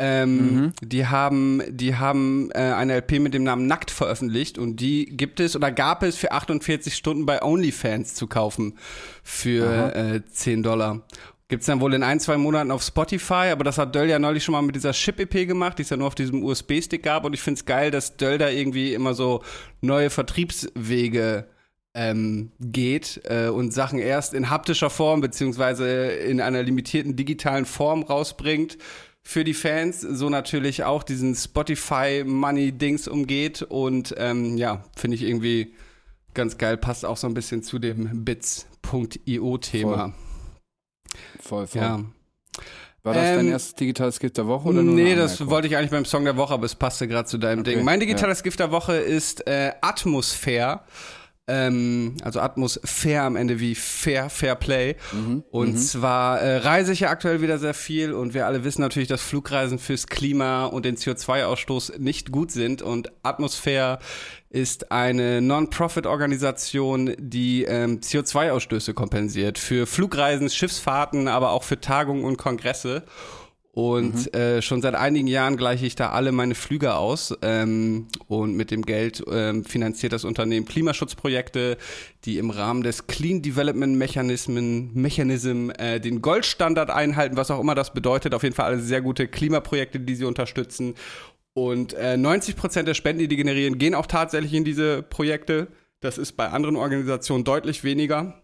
Ähm, Die haben, die haben äh, eine LP mit dem Namen Nackt veröffentlicht und die gibt es oder gab es für 48 Stunden bei OnlyFans zu kaufen für äh, 10 Dollar. Gibt's dann wohl in ein, zwei Monaten auf Spotify, aber das hat Döll ja neulich schon mal mit dieser Chip-EP gemacht, die es ja nur auf diesem USB-Stick gab und ich find's geil, dass Döll da irgendwie immer so neue Vertriebswege ähm, geht äh, und Sachen erst in haptischer Form beziehungsweise in einer limitierten digitalen Form rausbringt für die Fans, so natürlich auch diesen Spotify-Money-Dings umgeht und ähm, ja, finde ich irgendwie ganz geil, passt auch so ein bisschen zu dem bits.io-Thema. Voll, voll. Ja. War das dein Ähm, erstes digitales Gift der Woche oder nur nee, das wollte ich eigentlich beim Song der Woche, aber es passte gerade zu deinem Ding. Mein digitales Gift der Woche ist äh, Atmosphäre. Ähm, also Atmosphäre am Ende wie Fair, Fair Play. Mhm, Und zwar äh, reise ich ja aktuell wieder sehr viel und wir alle wissen natürlich, dass Flugreisen fürs Klima und den CO2-Ausstoß nicht gut sind. Und Atmosphäre ist eine Non-Profit-Organisation, die ähm, CO2-Ausstöße kompensiert. Für Flugreisen, Schiffsfahrten, aber auch für Tagungen und Kongresse. Und äh, schon seit einigen Jahren gleiche ich da alle meine Flüge aus. Ähm, und mit dem Geld ähm, finanziert das Unternehmen Klimaschutzprojekte, die im Rahmen des Clean Development Mechanismen, Mechanism äh, den Goldstandard einhalten, was auch immer das bedeutet. Auf jeden Fall alle sehr gute Klimaprojekte, die sie unterstützen. Und äh, 90 Prozent der Spenden, die die generieren, gehen auch tatsächlich in diese Projekte. Das ist bei anderen Organisationen deutlich weniger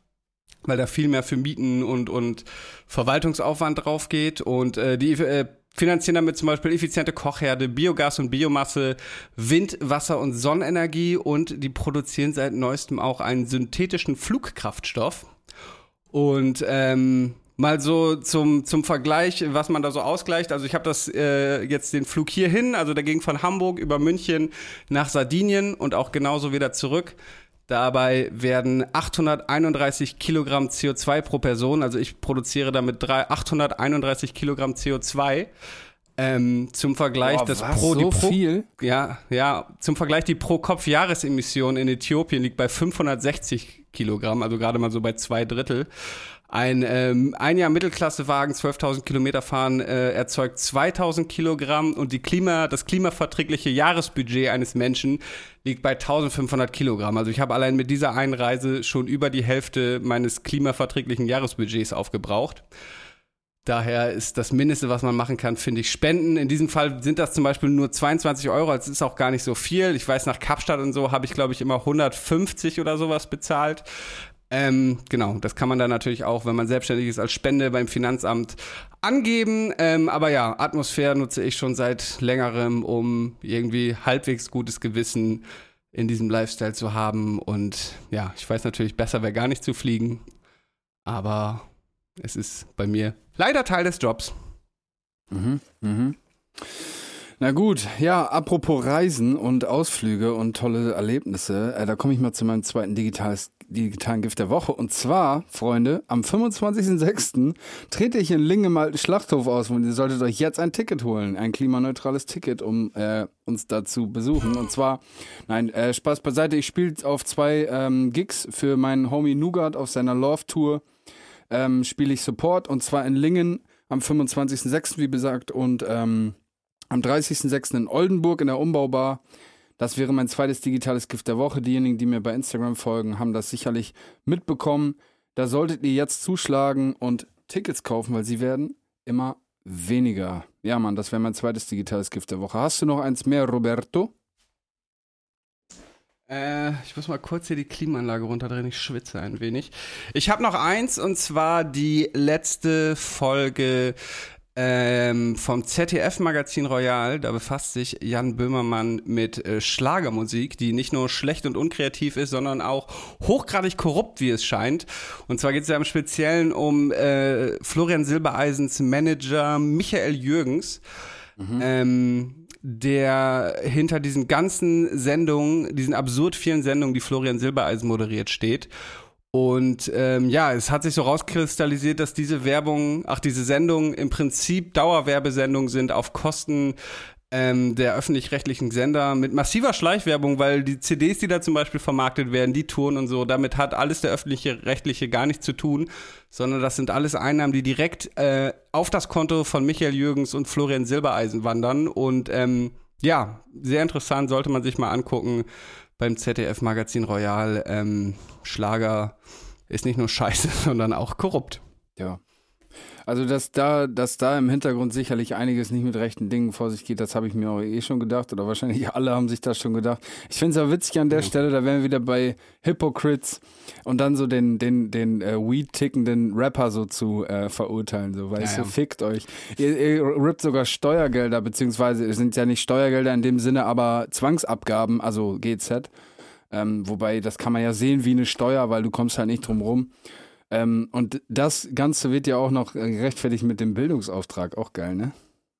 weil da viel mehr für Mieten und, und Verwaltungsaufwand drauf geht. Und äh, die äh, finanzieren damit zum Beispiel effiziente Kochherde, Biogas und Biomasse, Wind, Wasser und Sonnenenergie und die produzieren seit neuestem auch einen synthetischen Flugkraftstoff. Und ähm, mal so zum, zum Vergleich, was man da so ausgleicht. Also ich habe das äh, jetzt den Flug hierhin, also der ging von Hamburg über München nach Sardinien und auch genauso wieder zurück. Dabei werden 831 Kilogramm CO2 pro Person, also ich produziere damit drei, 831 Kilogramm CO2. Ähm, zum Vergleich Boah, das was, pro so die pro viel? ja ja zum Vergleich die pro Kopf Jahresemission in Äthiopien liegt bei 560 Kilogramm, also gerade mal so bei zwei Drittel. Ein ähm, ein Jahr Mittelklassewagen 12.000 Kilometer fahren äh, erzeugt 2.000 Kilogramm und die Klima das klimaverträgliche Jahresbudget eines Menschen liegt bei 1.500 Kilogramm. Also ich habe allein mit dieser einen Reise schon über die Hälfte meines klimaverträglichen Jahresbudgets aufgebraucht. Daher ist das Mindeste, was man machen kann, finde ich, Spenden. In diesem Fall sind das zum Beispiel nur 22 Euro, das ist auch gar nicht so viel. Ich weiß, nach Kapstadt und so habe ich, glaube ich, immer 150 oder sowas bezahlt. Ähm, genau, das kann man dann natürlich auch, wenn man selbstständig ist, als Spende beim Finanzamt angeben. Ähm, aber ja, Atmosphäre nutze ich schon seit längerem, um irgendwie halbwegs gutes Gewissen in diesem Lifestyle zu haben. Und ja, ich weiß natürlich, besser wäre gar nicht zu fliegen. Aber es ist bei mir leider Teil des Jobs. Mhm, mhm. Na gut, ja, apropos Reisen und Ausflüge und tolle Erlebnisse, äh, da komme ich mal zu meinem zweiten digitales, digitalen Gift der Woche. Und zwar, Freunde, am 25.06. trete ich in Lingen im alten Schlachthof aus und ihr solltet euch jetzt ein Ticket holen, ein klimaneutrales Ticket, um äh, uns da zu besuchen. Und zwar, nein, äh, Spaß beiseite, ich spiele auf zwei ähm, Gigs für meinen Homie Nougat auf seiner Love-Tour ähm, spiele ich Support und zwar in Lingen am 25.06. wie gesagt und ähm, am 30.06. in Oldenburg in der Umbaubar. Das wäre mein zweites digitales Gift der Woche. Diejenigen, die mir bei Instagram folgen, haben das sicherlich mitbekommen. Da solltet ihr jetzt zuschlagen und Tickets kaufen, weil sie werden immer weniger. Ja, Mann, das wäre mein zweites digitales Gift der Woche. Hast du noch eins mehr, Roberto? Äh, ich muss mal kurz hier die Klimaanlage runterdrehen, ich schwitze ein wenig. Ich habe noch eins und zwar die letzte Folge ähm, vom ZDF-Magazin Royal. Da befasst sich Jan Böhmermann mit äh, Schlagermusik, die nicht nur schlecht und unkreativ ist, sondern auch hochgradig korrupt, wie es scheint. Und zwar geht es ja im Speziellen um äh, Florian Silbereisens Manager Michael Jürgens. Ähm, der hinter diesen ganzen Sendungen, diesen absurd vielen Sendungen, die Florian Silbereisen moderiert, steht. Und ähm, ja, es hat sich so rauskristallisiert, dass diese Werbung, ach, diese Sendungen im Prinzip Dauerwerbesendungen sind auf Kosten ähm, der öffentlich-rechtlichen Sender mit massiver Schleichwerbung, weil die CDs, die da zum Beispiel vermarktet werden, die Touren und so, damit hat alles der öffentliche Rechtliche gar nichts zu tun, sondern das sind alles Einnahmen, die direkt äh, auf das Konto von Michael Jürgens und Florian Silbereisen wandern. Und ähm, ja, sehr interessant, sollte man sich mal angucken beim ZDF-Magazin Royal. Ähm, Schlager ist nicht nur scheiße, sondern auch korrupt. Ja. Also, dass da, dass da im Hintergrund sicherlich einiges nicht mit rechten Dingen vor sich geht, das habe ich mir auch eh schon gedacht. Oder wahrscheinlich alle haben sich das schon gedacht. Ich finde es aber witzig an der Stelle, da wären wir wieder bei Hypocrites und dann so den, den, den äh, Weed-tickenden Rapper so zu äh, verurteilen. So, weißt Ja, du, ja. fickt euch. Ihr, ihr rippt sogar Steuergelder, beziehungsweise es sind ja nicht Steuergelder in dem Sinne, aber Zwangsabgaben, also GZ. Ähm, wobei, das kann man ja sehen wie eine Steuer, weil du kommst halt nicht drum rum. Ähm, und das Ganze wird ja auch noch gerechtfertigt mit dem Bildungsauftrag. Auch geil, ne?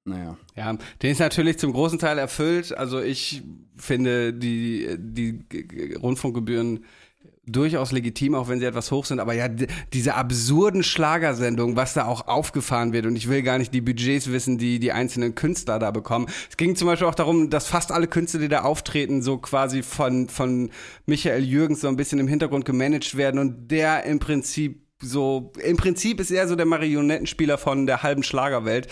Naja. Ja, den ist natürlich zum großen Teil erfüllt. Also ich finde die, die Rundfunkgebühren durchaus legitim, auch wenn sie etwas hoch sind. Aber ja, diese absurden Schlagersendungen, was da auch aufgefahren wird. Und ich will gar nicht die Budgets wissen, die die einzelnen Künstler da bekommen. Es ging zum Beispiel auch darum, dass fast alle Künstler, die da auftreten, so quasi von, von Michael Jürgens so ein bisschen im Hintergrund gemanagt werden und der im Prinzip so, im Prinzip ist er so der Marionettenspieler von der halben Schlagerwelt.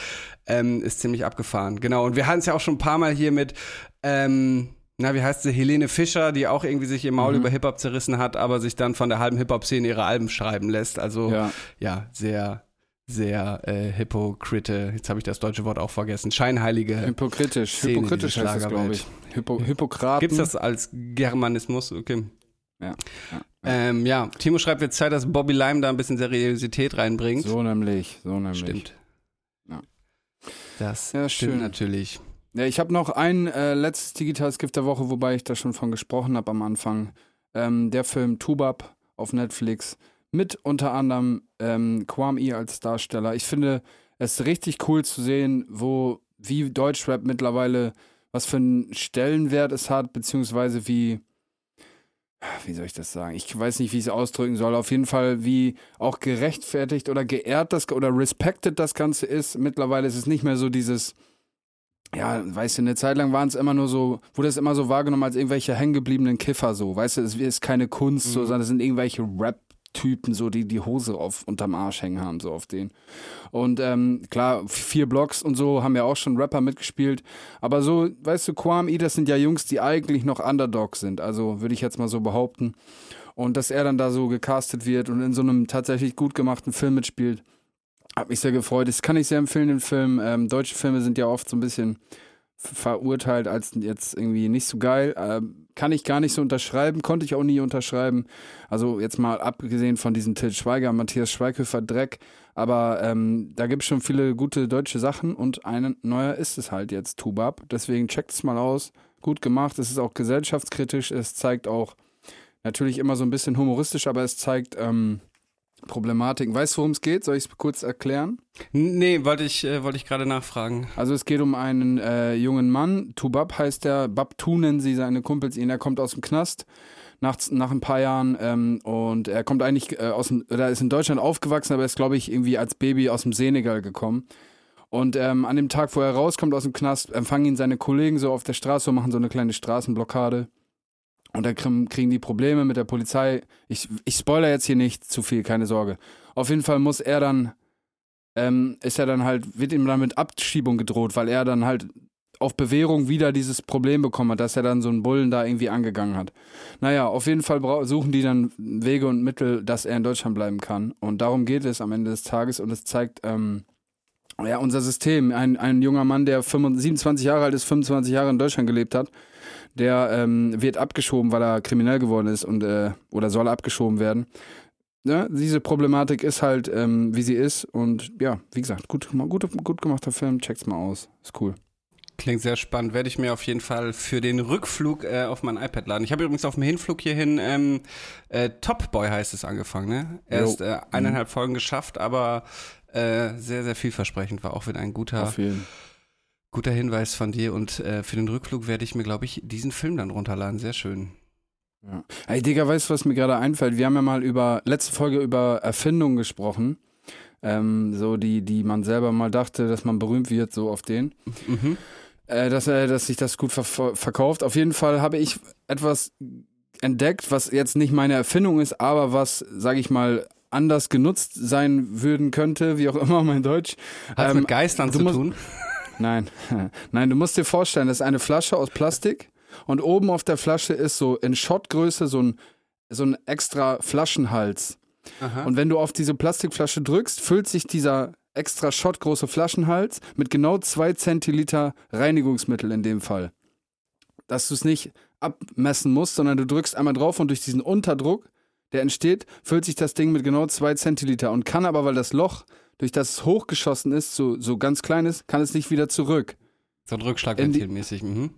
Ähm, ist ziemlich abgefahren. Genau. Und wir hatten es ja auch schon ein paar Mal hier mit, ähm, na, wie heißt sie, Helene Fischer, die auch irgendwie sich ihr Maul Mhm. über Hip-Hop zerrissen hat, aber sich dann von der halben Hip-Hop-Szene ihre Alben schreiben lässt. Also, ja, Ja. sehr, sehr äh, hypocrite, jetzt habe ich das deutsche Wort auch vergessen, scheinheilige. Hypokritisch. Szene, Hypokritisch heißt es, glaube ich. Hypo, Hippokraten. Gibt's das als Germanismus? Okay. Ja. ja. Ähm, ja, Timo schreibt jetzt Zeit, dass Bobby Lime da ein bisschen Seriosität reinbringt. So nämlich, so nämlich. Stimmt. Ja. Das Ja, stimmt schön. natürlich. Ja, ich habe noch ein äh, letztes digitales Gift der Woche, wobei ich da schon von gesprochen habe am Anfang. Ähm, der Film Tubab auf Netflix mit unter anderem ähm, Kwame E als Darsteller. Ich finde es richtig cool zu sehen, wo wie Deutschrap mittlerweile was für einen Stellenwert es hat, beziehungsweise wie wie soll ich das sagen? Ich weiß nicht, wie ich es ausdrücken soll. Auf jeden Fall, wie auch gerechtfertigt oder geehrt das oder respected das Ganze ist. Mittlerweile ist es nicht mehr so dieses, ja, weißt du, eine Zeit lang waren es immer nur so, wurde es immer so wahrgenommen als irgendwelche hängengebliebenen Kiffer so. Weißt du, es ist keine Kunst, so, Mhm. sondern es sind irgendwelche Rap-Typen, so, die die Hose auf, unterm Arsch hängen haben, so auf den. Und ähm, klar, vier Blocks und so haben ja auch schon Rapper mitgespielt. Aber so, weißt du, Kwame das sind ja Jungs, die eigentlich noch Underdogs sind. Also würde ich jetzt mal so behaupten. Und dass er dann da so gecastet wird und in so einem tatsächlich gut gemachten Film mitspielt, hat mich sehr gefreut. Das kann ich sehr empfehlen, den Film. Ähm, deutsche Filme sind ja oft so ein bisschen verurteilt als jetzt irgendwie nicht so geil. Ähm, kann ich gar nicht so unterschreiben, konnte ich auch nie unterschreiben. Also jetzt mal abgesehen von diesem Til Schweiger, Matthias Schweighöfer Dreck. Aber ähm, da gibt es schon viele gute deutsche Sachen und ein neuer ist es halt jetzt, Tubab. Deswegen checkt es mal aus. Gut gemacht. Es ist auch gesellschaftskritisch. Es zeigt auch natürlich immer so ein bisschen humoristisch, aber es zeigt ähm, Problematiken. Weißt du, worum es geht? Soll ich es kurz erklären? Nee, wollte ich, äh, wollte ich gerade nachfragen. Also es geht um einen äh, jungen Mann, Tubab heißt der, Babtu nennen sie seine Kumpels ihn, er kommt aus dem Knast nach, nach ein paar Jahren ähm, und er kommt eigentlich äh, aus dem, oder ist in Deutschland aufgewachsen, aber ist glaube ich irgendwie als Baby aus dem Senegal gekommen. Und ähm, an dem Tag, wo er rauskommt aus dem Knast, empfangen ihn seine Kollegen so auf der Straße und machen so eine kleine Straßenblockade. Und da kriegen die Probleme mit der Polizei. Ich, ich spoiler jetzt hier nicht zu viel, keine Sorge. Auf jeden Fall muss er dann ähm, ist er dann halt, wird ihm dann mit Abschiebung gedroht, weil er dann halt auf Bewährung wieder dieses Problem bekommen hat, dass er dann so einen Bullen da irgendwie angegangen hat. Naja, auf jeden Fall suchen die dann Wege und Mittel, dass er in Deutschland bleiben kann. Und darum geht es am Ende des Tages und es zeigt, ähm, ja, unser System. Ein, ein junger Mann, der 25, 27 Jahre alt ist, 25 Jahre in Deutschland gelebt hat, der ähm, wird abgeschoben, weil er kriminell geworden ist und äh, oder soll abgeschoben werden. Ja, diese Problematik ist halt, ähm, wie sie ist. Und ja, wie gesagt, gut, gut, gut gemachter Film, check's mal aus. Ist cool. Klingt sehr spannend. Werde ich mir auf jeden Fall für den Rückflug äh, auf mein iPad laden. Ich habe übrigens auf dem Hinflug hierhin ähm, äh, Top Boy heißt es angefangen. Ne? Erst äh, eineinhalb Folgen geschafft, aber äh, sehr, sehr vielversprechend. War auch wieder ein guter, guter Hinweis von dir. Und äh, für den Rückflug werde ich mir, glaube ich, diesen Film dann runterladen. Sehr schön. Ja. Ey, Digga, weißt du, was mir gerade einfällt? Wir haben ja mal über, letzte Folge über Erfindungen gesprochen. Ähm, so, die, die man selber mal dachte, dass man berühmt wird, so auf den. Mhm. Äh, dass, äh, dass sich das gut ver verkauft. Auf jeden Fall habe ich etwas entdeckt, was jetzt nicht meine Erfindung ist, aber was, sage ich mal, anders genutzt sein würden könnte, wie auch immer mein Deutsch. Hat Ähm, mit Geistern zu tun? Nein, nein, du musst dir vorstellen, das ist eine Flasche aus Plastik und oben auf der Flasche ist so in Shotgröße so ein, so ein extra Flaschenhals. Aha. Und wenn du auf diese Plastikflasche drückst, füllt sich dieser extra shotgroße Flaschenhals mit genau zwei Zentiliter Reinigungsmittel in dem Fall. Dass du es nicht abmessen musst, sondern du drückst einmal drauf und durch diesen Unterdruck, der entsteht, füllt sich das Ding mit genau zwei Zentiliter und kann aber, weil das Loch, durch das es hochgeschossen ist, so, so ganz klein ist, kann es nicht wieder zurück. so ein Rückschlagventilmäßig. Mhm.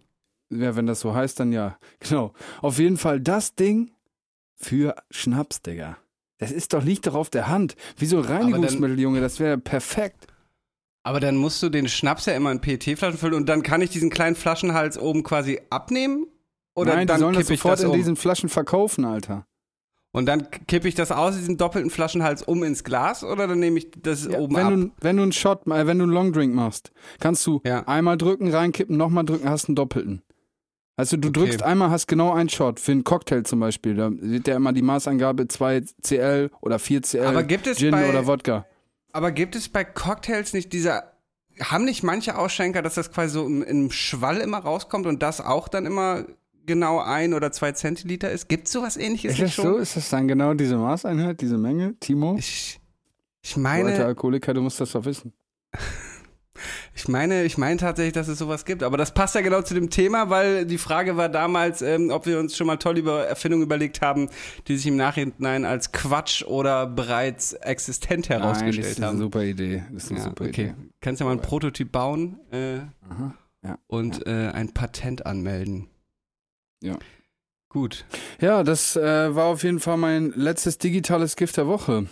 Ja, wenn das so heißt, dann ja. Genau. Auf jeden Fall das Ding für Schnaps, Digga. Das ist doch, liegt doch auf der Hand. Wie so ein Reinigungsmittel, Junge, das wäre perfekt. Aber dann musst du den Schnaps ja immer in PET-Flaschen füllen und dann kann ich diesen kleinen Flaschenhals oben quasi abnehmen? Oder Nein, die dann sollen das sofort das in um? diesen Flaschen verkaufen, Alter. Und dann kippe ich das aus diesem doppelten Flaschenhals um ins Glas oder dann nehme ich das Ja, oben wenn, ab? du, wenn du einen Shot, äh, wenn du einen Longdrink machst, kannst du Ja. einmal drücken, reinkippen, nochmal drücken, hast einen doppelten. Also du Okay. drückst einmal, hast genau einen Shot. Für einen Cocktail zum Beispiel, da wird ja immer die Maßangabe 2 CL oder 4 CL Aber gibt es Gin bei- oder Wodka. Aber gibt es bei Cocktails nicht dieser. Haben nicht manche Ausschenker, dass das quasi so im, im Schwall immer rauskommt und das auch dann immer genau ein oder zwei Zentiliter ist? Gibt es sowas ähnliches Ist das schon? so? Ist das dann genau diese Maßeinheit, diese Menge, Timo? Ich, ich Du alter meine, Alkoholiker, du musst das doch wissen. ich meine, ich meine tatsächlich, dass es sowas gibt. Aber das passt ja genau zu dem Thema, weil die Frage war damals, ähm, ob wir uns schon mal toll über Erfindungen überlegt haben, die sich im Nachhinein als Quatsch oder bereits existent Nein, das herausgestellt ist eine haben. super Idee. Das ist eine Ja, super okay. Idee. Kannst ja mal einen Prototyp bauen äh, Aha. Ja. und Äh, ein Patent anmelden. Ja. Gut. Ja, das äh, war auf jeden Fall mein letztes digitales Gift der Woche.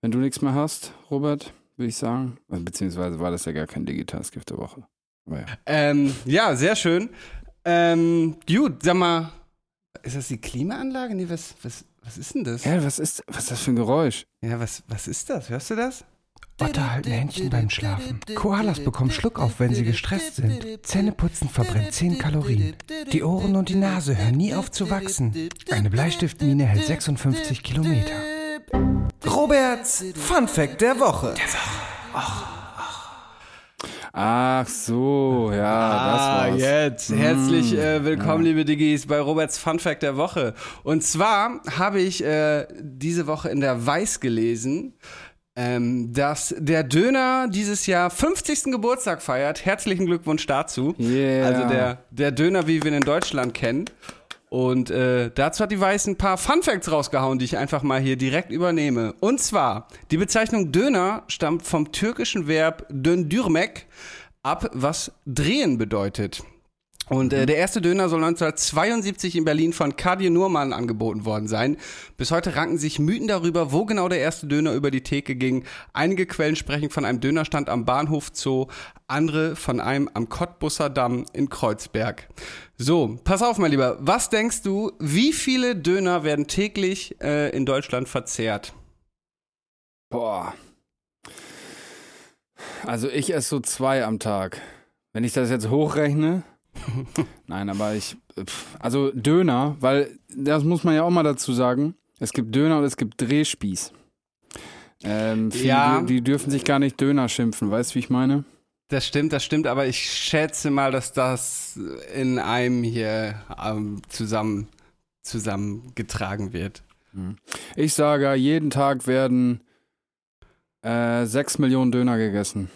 Wenn du nichts mehr hast, Robert, würde ich sagen. Also, Beziehungsweise war das ja gar kein digitales Gift der Woche. Ja. Ähm, ja, sehr schön. Ähm, gut, sag mal, ist das die Klimaanlage? Nee, was, was, was ist denn das? ja, was ist, was ist das für ein Geräusch? Ja, was, was ist das? Hörst du das? Otter halten Händchen beim Schlafen. Koalas bekommen Schluckauf, wenn sie gestresst sind. Zähneputzen verbrennt 10 Kalorien. Die Ohren und die Nase hören nie auf zu wachsen. Eine Bleistiftmine hält 56 Kilometer. Roberts Fun Fact der Woche. Ach so, ja, das war's. Ah, jetzt. Herzlich äh, willkommen, liebe Diggis, bei Roberts Fun Fact der Woche. Und zwar habe ich äh, diese Woche in der Weiß gelesen, ähm, dass der Döner dieses Jahr 50. Geburtstag feiert. Herzlichen Glückwunsch dazu. Yeah. Also der, der Döner, wie wir ihn in Deutschland kennen. Und äh, dazu hat die Weiß ein paar Fun Facts rausgehauen, die ich einfach mal hier direkt übernehme. Und zwar, die Bezeichnung Döner stammt vom türkischen Verb döndürmek ab, was drehen bedeutet. Und äh, der erste Döner soll 1972 in Berlin von Kadir Nurman angeboten worden sein. Bis heute ranken sich Mythen darüber, wo genau der erste Döner über die Theke ging. Einige Quellen sprechen von einem Dönerstand am Bahnhof Zoo, andere von einem am Cottbusser Damm in Kreuzberg. So, pass auf, mein Lieber. Was denkst du, wie viele Döner werden täglich äh, in Deutschland verzehrt? Boah. Also ich esse so zwei am Tag. Wenn ich das jetzt hochrechne. Nein, aber ich. Also Döner, weil das muss man ja auch mal dazu sagen. Es gibt Döner und es gibt Drehspieß. Ähm, viele, Ja. die dürfen sich gar nicht Döner schimpfen, weißt du, wie ich meine? Das stimmt, das stimmt, aber ich schätze mal, dass das in einem hier ähm, zusammen zusammengetragen wird. Ich sage, jeden Tag werden äh, sechs Millionen Döner gegessen.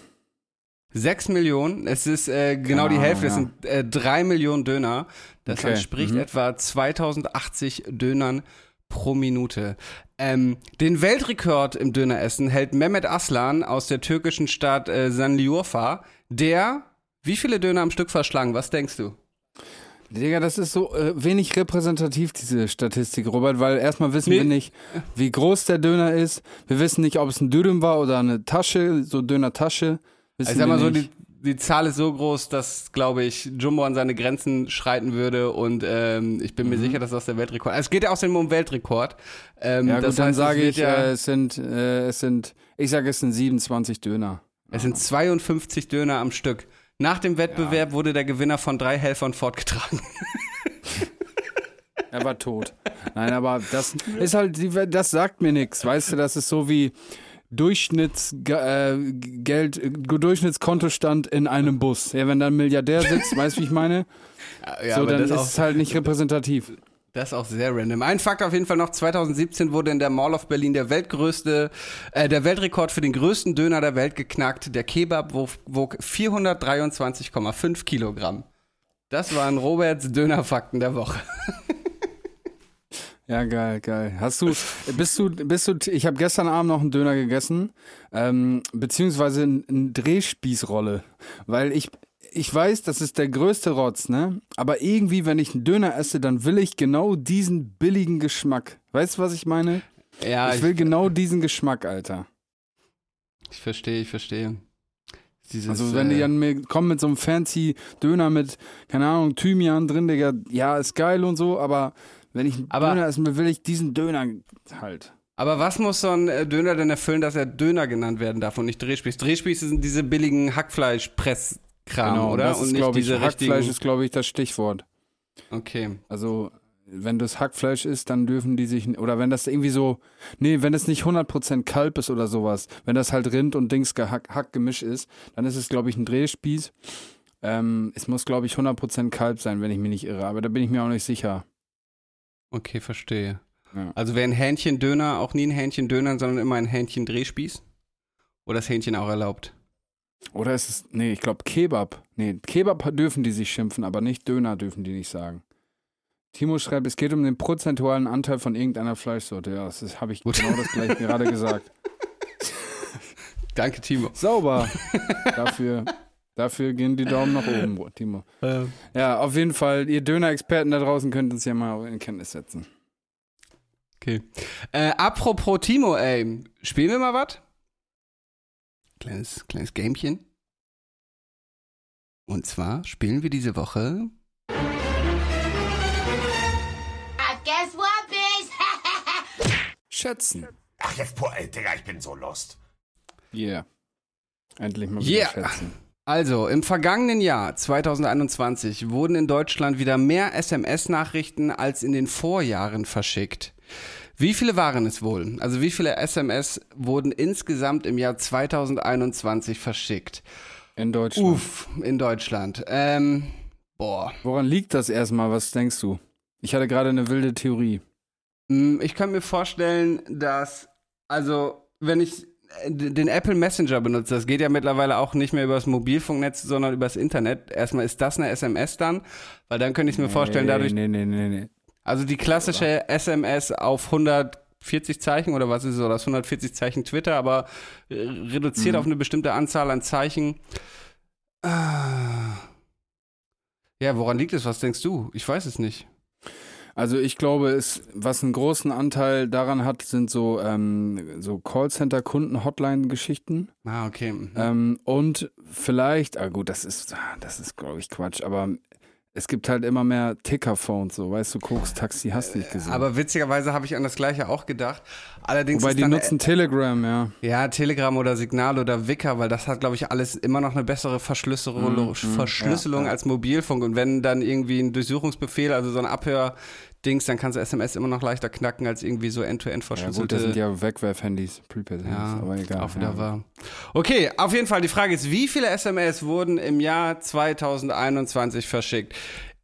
Sechs Millionen, es ist äh, genau Keine die Hälfte, es Ahnung, sind äh, drei Millionen Döner. Das Okay, entspricht mhm. etwa 2080 Dönern pro Minute. Ähm, den Weltrekord im Döneressen hält Mehmet Aslan aus der türkischen Stadt äh, Sanliurfa, der wie viele Döner am Stück verschlang? Was denkst du? Digga, das ist so äh, wenig repräsentativ, diese Statistik, Robert, weil erstmal wissen Nee. wir nicht, wie groß der Döner ist. Wir wissen nicht, ob es ein Dürüm war oder eine Tasche, so Döner-Tasche. Wissen Ich sag mal so, die, die Zahl ist so groß, dass, glaube ich, Jumbo an seine Grenzen schreiten würde und ähm, ich bin mir sicher, dass das der Weltrekord Es geht ja außerdem um Weltrekord. Ähm, Ja, gut, das dann heißt, sage ich, ja, äh, es sind, äh, es sind, ich sage, es sind 27 Döner. es sind 52 Döner am Stück. Nach dem Wettbewerb wurde der Gewinner von drei Helfern fortgetragen. Er war tot. Nein, aber das ist halt, das sagt mir nichts. Weißt du, das ist so wie Durchschnittsgeld, äh, äh, Durchschnittskontostand in einem Bus. Ja, wenn da ein Milliardär sitzt, weißt du, wie ich meine? Ja, so, dann das ist es halt nicht repräsentativ. Das ist auch sehr random. Ein Fakt auf jeden Fall noch: 2017 wurde in der Mall of Berlin der weltgrößte, äh, der Weltrekord für den größten Döner der Welt geknackt. Der Kebab wog, wog 423,5 Kilogramm. Das waren Roberts Dönerfakten der Woche. Ja, geil, geil. Hast du, bist du, bist du, ich habe gestern Abend noch einen Döner gegessen, ähm, beziehungsweise eine ein Drehspießrolle, weil ich, ich weiß, das ist der größte Rotz, ne? Aber irgendwie, wenn ich einen Döner esse, dann will ich genau diesen billigen Geschmack. Weißt du, was ich meine? Ja, ich will genau diesen Geschmack, Alter. Ich verstehe, ich verstehe. Dieses, Also wenn äh, die an mir kommen mit so einem fancy Döner mit, keine Ahnung, Thymian drin, Digga, ja, ist geil und so, aber wenn ich einen Aber- Döner essen will, will ich diesen Döner halt. Aber was muss so ein äh, Döner denn erfüllen, dass er Döner genannt werden darf und nicht Drehspieß? Drehspieße sind diese billigen Hackfleischpresskram, genau, oder? das und ist, nicht glaube ich, diese Hackfleisch richtigen. ist, glaube ich, das Stichwort. Okay. Also, wenn das Hackfleisch ist, dann dürfen die sich, oder wenn das irgendwie so, nee, wenn das nicht 100% Kalb ist oder sowas, wenn das halt Rind und Dings gehack, Hackgemisch ist, dann ist es, glaube ich, ein Drehspieß. Ähm, es muss, glaube ich, 100% Kalb sein, wenn ich mich nicht irre, aber da bin ich mir auch nicht sicher. Okay, verstehe. Ja. Also wäre ein Hähnchendöner auch nie ein Hähnchendöner, sondern immer ein Hähnchen-Drehspieß? Oder ist Hähnchen auch erlaubt? Oder ist es, nee, ich glaube Kebab. Nee, Kebab dürfen die sich schimpfen, aber nicht Döner dürfen die nicht sagen. Timo schreibt, es geht um den prozentualen Anteil von irgendeiner Fleischsorte. Ja, das habe ich Gut. genau das gleich gerade gesagt. Danke, Timo. Sauber. dafür, dafür gehen die Daumen nach oben, Timo. Ja, auf jeden Fall, ihr Döner-Experten da draußen könnt uns ja mal in Kenntnis setzen. Okay. Äh, apropos Timo, ey. Spielen wir mal was? Kleines, kleines Gamchen. Und zwar spielen wir diese Woche. Guess what, bitch? Schätzen. Ach, jetzt, boah, ey, Digga, ich bin so lost. Yeah. Endlich mal wieder Yeah. schätzen. Also, im vergangenen Jahr 2021 wurden in Deutschland wieder mehr SMS-Nachrichten als in den Vorjahren verschickt. Wie viele waren es wohl? Also wie viele SMS wurden insgesamt im Jahr 2021 verschickt? In Deutschland. Uff, in Deutschland. Ähm, boah. Woran liegt das erstmal? Was denkst du? Ich hatte gerade eine wilde Theorie. Hm, Ich kann mir vorstellen, dass, also, wenn ich den Apple Messenger benutze, das geht ja mittlerweile auch nicht mehr übers Mobilfunknetz, sondern übers Internet. Erstmal ist das eine SMS dann, weil dann könnte ich mir vorstellen, dadurch, Nee, nee, nee, nee. also die klassische SMS auf 140 Zeichen oder was ist oder das 140 Zeichen Twitter, aber äh, reduziert auf eine bestimmte Anzahl an Zeichen. Ah. Ja, woran liegt es? Was denkst du? Ich weiß es nicht. Also ich glaube, es, was einen großen Anteil daran hat, sind so, ähm, so Callcenter-Kunden-Hotline-Geschichten. Ah, okay. mhm. Ähm, und vielleicht, ah gut, das ist, das ist, glaube ich, Quatsch, aber es gibt halt immer mehr Ticker-Phones, so, weißt du, Koks, Taxi, hast nicht gesehen. Aber witzigerweise habe ich an das gleiche auch gedacht. Allerdings Wobei die dann, nutzen Telegram, ja. ja Telegram oder Signal oder Wicker, weil das hat, glaube ich, alles immer noch eine bessere Verschlüsselung, mhm, Verschlüsselung ja, als Mobilfunk. Und wenn dann irgendwie ein Durchsuchungsbefehl, also so ein Abhördings, dann kannst du SMS immer noch leichter knacken als irgendwie so End-to-End Ja verschlüsselte. gut, das sind ja Wegwerf-Handys, Prepaid-Handys, Ja, aber egal. auch wieder ja. wahr. Okay, auf jeden Fall, die Frage ist, wie viele SMS wurden im Jahr 2021 verschickt?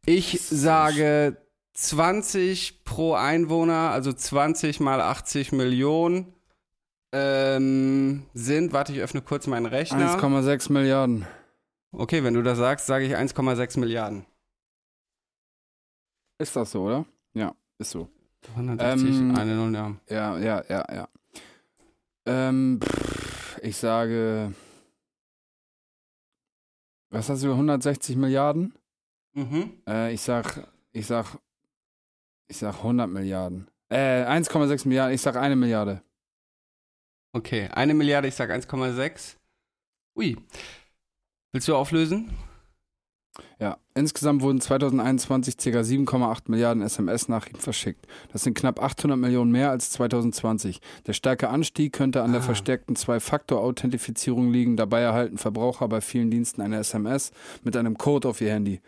Ich sage 20 pro Einwohner, also 20 mal 80 Millionen ähm, sind, warte, ich öffne kurz meinen Rechner. 1,6 Milliarden. Okay, wenn du das sagst, sage ich 1,6 Milliarden. Ist das so, oder? Ja, ist so. 160, Ähm, eine Null, ja. Ja, ja, ja, ja. Ähm, pff, ich sage. Was hast du, 160 Milliarden? Mhm. Äh, ich sag, ich sag, ich sag 100 Milliarden. Äh, 1,6 Milliarden, ich sag eine Milliarde. Okay, eine Milliarde, ich sage 1,6. Ui. Willst du auflösen? Ja, insgesamt wurden 2021 ca. 7,8 Milliarden SMS-Nachrichten verschickt. Das sind knapp 800 Millionen mehr als 2020. Der starke Anstieg könnte an der Ah. verstärkten Zwei-Faktor-Authentifizierung liegen. Dabei erhalten Verbraucher bei vielen Diensten eine SMS mit einem Code auf ihr Handy.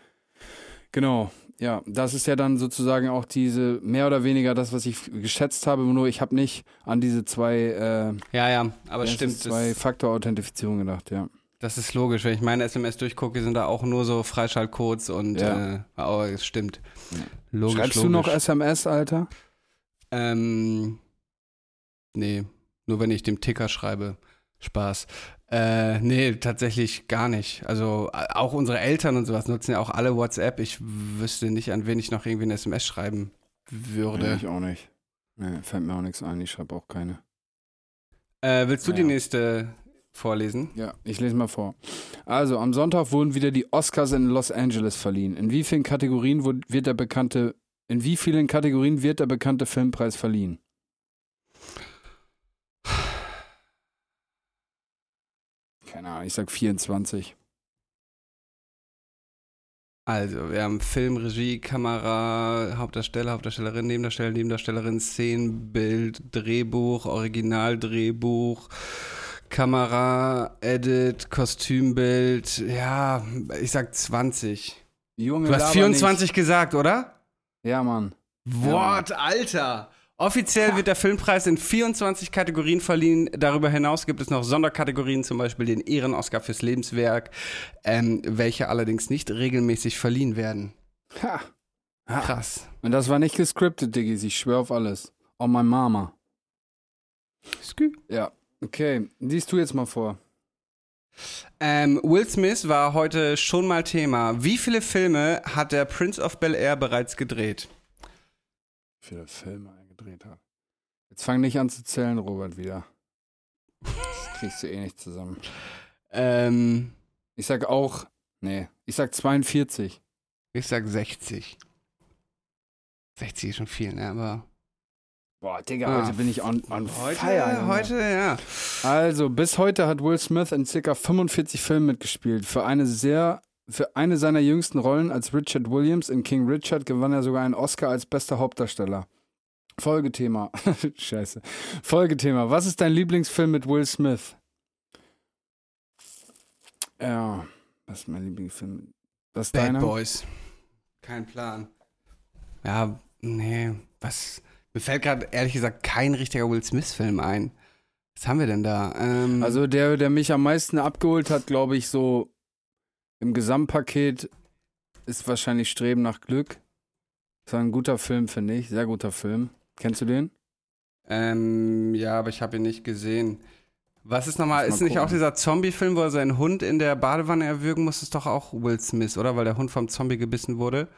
Genau, ja, das ist ja dann sozusagen auch diese, mehr oder weniger das, was ich geschätzt habe, nur ich habe nicht an diese zwei, äh, Ja, ja, aber stimmt. zwei Faktor-Authentifizierung gedacht, ja. Das ist logisch. Wenn ich meine SMS durchgucke, sind da auch nur so Freischaltcodes und Ja. äh, aber es stimmt. Logisch, Schreibst logisch. du noch SMS, Alter? Ähm, nee, nur wenn ich dem Ticker schreibe. Spaß. Äh, nee, tatsächlich gar nicht. Also auch unsere Eltern und sowas nutzen ja auch alle WhatsApp. Ich wüsste nicht, an wen ich noch irgendwie eine SMS schreiben würde. Ich auch nicht. Nee, fällt mir auch nichts ein, ich schreibe auch keine. Äh, willst du die Ja. nächste vorlesen? Ja, ich lese mal vor. Also, am Sonntag wurden wieder die Oscars in Los Angeles verliehen. In wie vielen Kategorien wird der bekannte, in wie vielen Kategorien wird der bekannte Filmpreis verliehen? Keine Ahnung, ich sag 24. Also, wir haben Film, Regie, Kamera, Hauptdarsteller, Hauptdarstellerin, Nebendarsteller, Nebendarstellerin, Szenenbild, Drehbuch, Originaldrehbuch, Kamera, Edit, Kostümbild. Ja, ich sag 20. Junge, Du hast laber 24 gesagt, oder? Nicht. Ja, Mann. What, Alter! Offiziell wird der Filmpreis in 24 Kategorien verliehen. Darüber hinaus gibt es noch Sonderkategorien, zum Beispiel den Ehren-Oscar fürs Lebenswerk, ähm, welche allerdings nicht regelmäßig verliehen werden. Ha. ha. Krass. Und das war nicht gescriptet, Diggis. Ich schwör auf alles. Oh, my Mama. Skü. Ja. Okay, liest du jetzt mal vor. Ähm, Will Smith war heute schon mal Thema. Wie viele Filme hat der Prince of Bel Air bereits gedreht? Wie viele Filme er gedreht hat. Jetzt fang nicht an zu zählen, Robert, wieder. Das kriegst du eh nicht zusammen. Ähm, Ich sag auch, nee, ich sag 42. ich sag 60. 60 ist schon viel, ne? Aber Boah, Digga, Ah, heute bin ich on, on heute, fire. Heute, ja. Also, bis heute hat Will Smith in ca. 45 Filmen mitgespielt. Für eine sehr, für eine seiner jüngsten Rollen als Richard Williams in King Richard gewann er sogar einen Oscar als bester Hauptdarsteller. Folgethema. Scheiße. Folgethema. Was ist dein Lieblingsfilm mit Will Smith? Ja, was ist mein Lieblingsfilm? Was Bad deiner? Boys. Kein Plan. Ja, nee, was. Mir fällt gerade ehrlich gesagt kein richtiger Will Smith-Film ein. Was haben wir denn da? Ähm, Also der, der mich am meisten abgeholt hat, glaube ich, so im Gesamtpaket ist wahrscheinlich Streben nach Glück. Das war ein guter Film, finde ich. Sehr guter Film. Kennst du den? ähm, ja, aber ich habe ihn nicht gesehen. Was ist nochmal, ist nicht auch dieser Zombie-Film, wo er seinen Hund in der Badewanne erwürgen muss, ist doch auch Will Smith, oder? Weil der Hund vom Zombie gebissen wurde.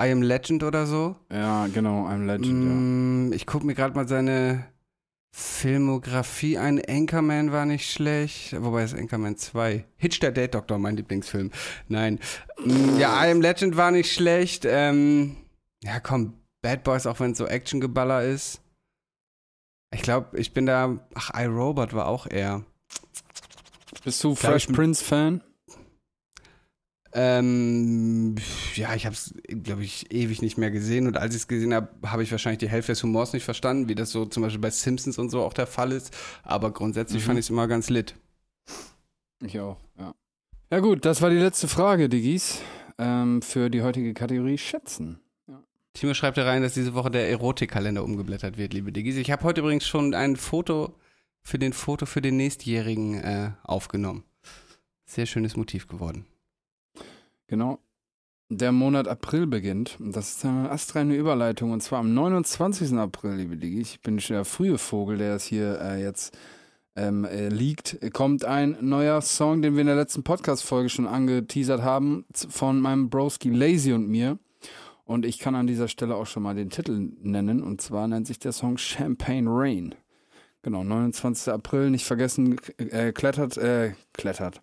I Am Legend oder so. Ja, genau, I'm Legend, Mm, Ich gucke mir gerade mal seine Filmografie ein. Anchorman war nicht schlecht. Wobei ist Anchorman 2. Hitch der Date Doctor, mein Lieblingsfilm. Nein. Mm, Ja, I Am Legend war nicht schlecht. Ähm, ja, komm, Bad Boys, auch wenn es so Actiongeballer ist. Ich glaube, ich bin da. Ach, iRobot war auch eher. ja. Bist du Fresh ich- Prince Fan? Ähm, ja, ich habe es, glaube ich, ewig nicht mehr gesehen. Und als ich es gesehen habe, habe ich wahrscheinlich die Hälfte des Humors nicht verstanden, wie das so zum Beispiel bei Simpsons und so auch der Fall ist. Aber grundsätzlich Mhm. fand ich es immer ganz lit. Ich auch, ja. Ja gut, das war die letzte Frage, Diggis, ähm, für die heutige Kategorie Schätzen. Timo schreibt da rein, dass diese Woche der Erotikkalender umgeblättert wird, liebe Diggis. Ich habe heute übrigens schon ein Foto für den Foto für den nächstjährigen äh, aufgenommen. Sehr schönes Motiv geworden. Genau. Der Monat April beginnt. Das ist eine astreine Überleitung. Und zwar am 29. April, liebe Digi. Ich bin schon der frühe Vogel, der es hier äh, jetzt ähm, äh, liegt. Kommt ein neuer Song, den wir in der letzten Podcast-Folge schon angeteasert haben, von meinem Broski Lazy und mir. Und ich kann an dieser Stelle auch schon mal den Titel nennen. Und zwar nennt sich der Song Champagne Rain. Genau, 29. April. Nicht vergessen, äh, klettert, äh, klettert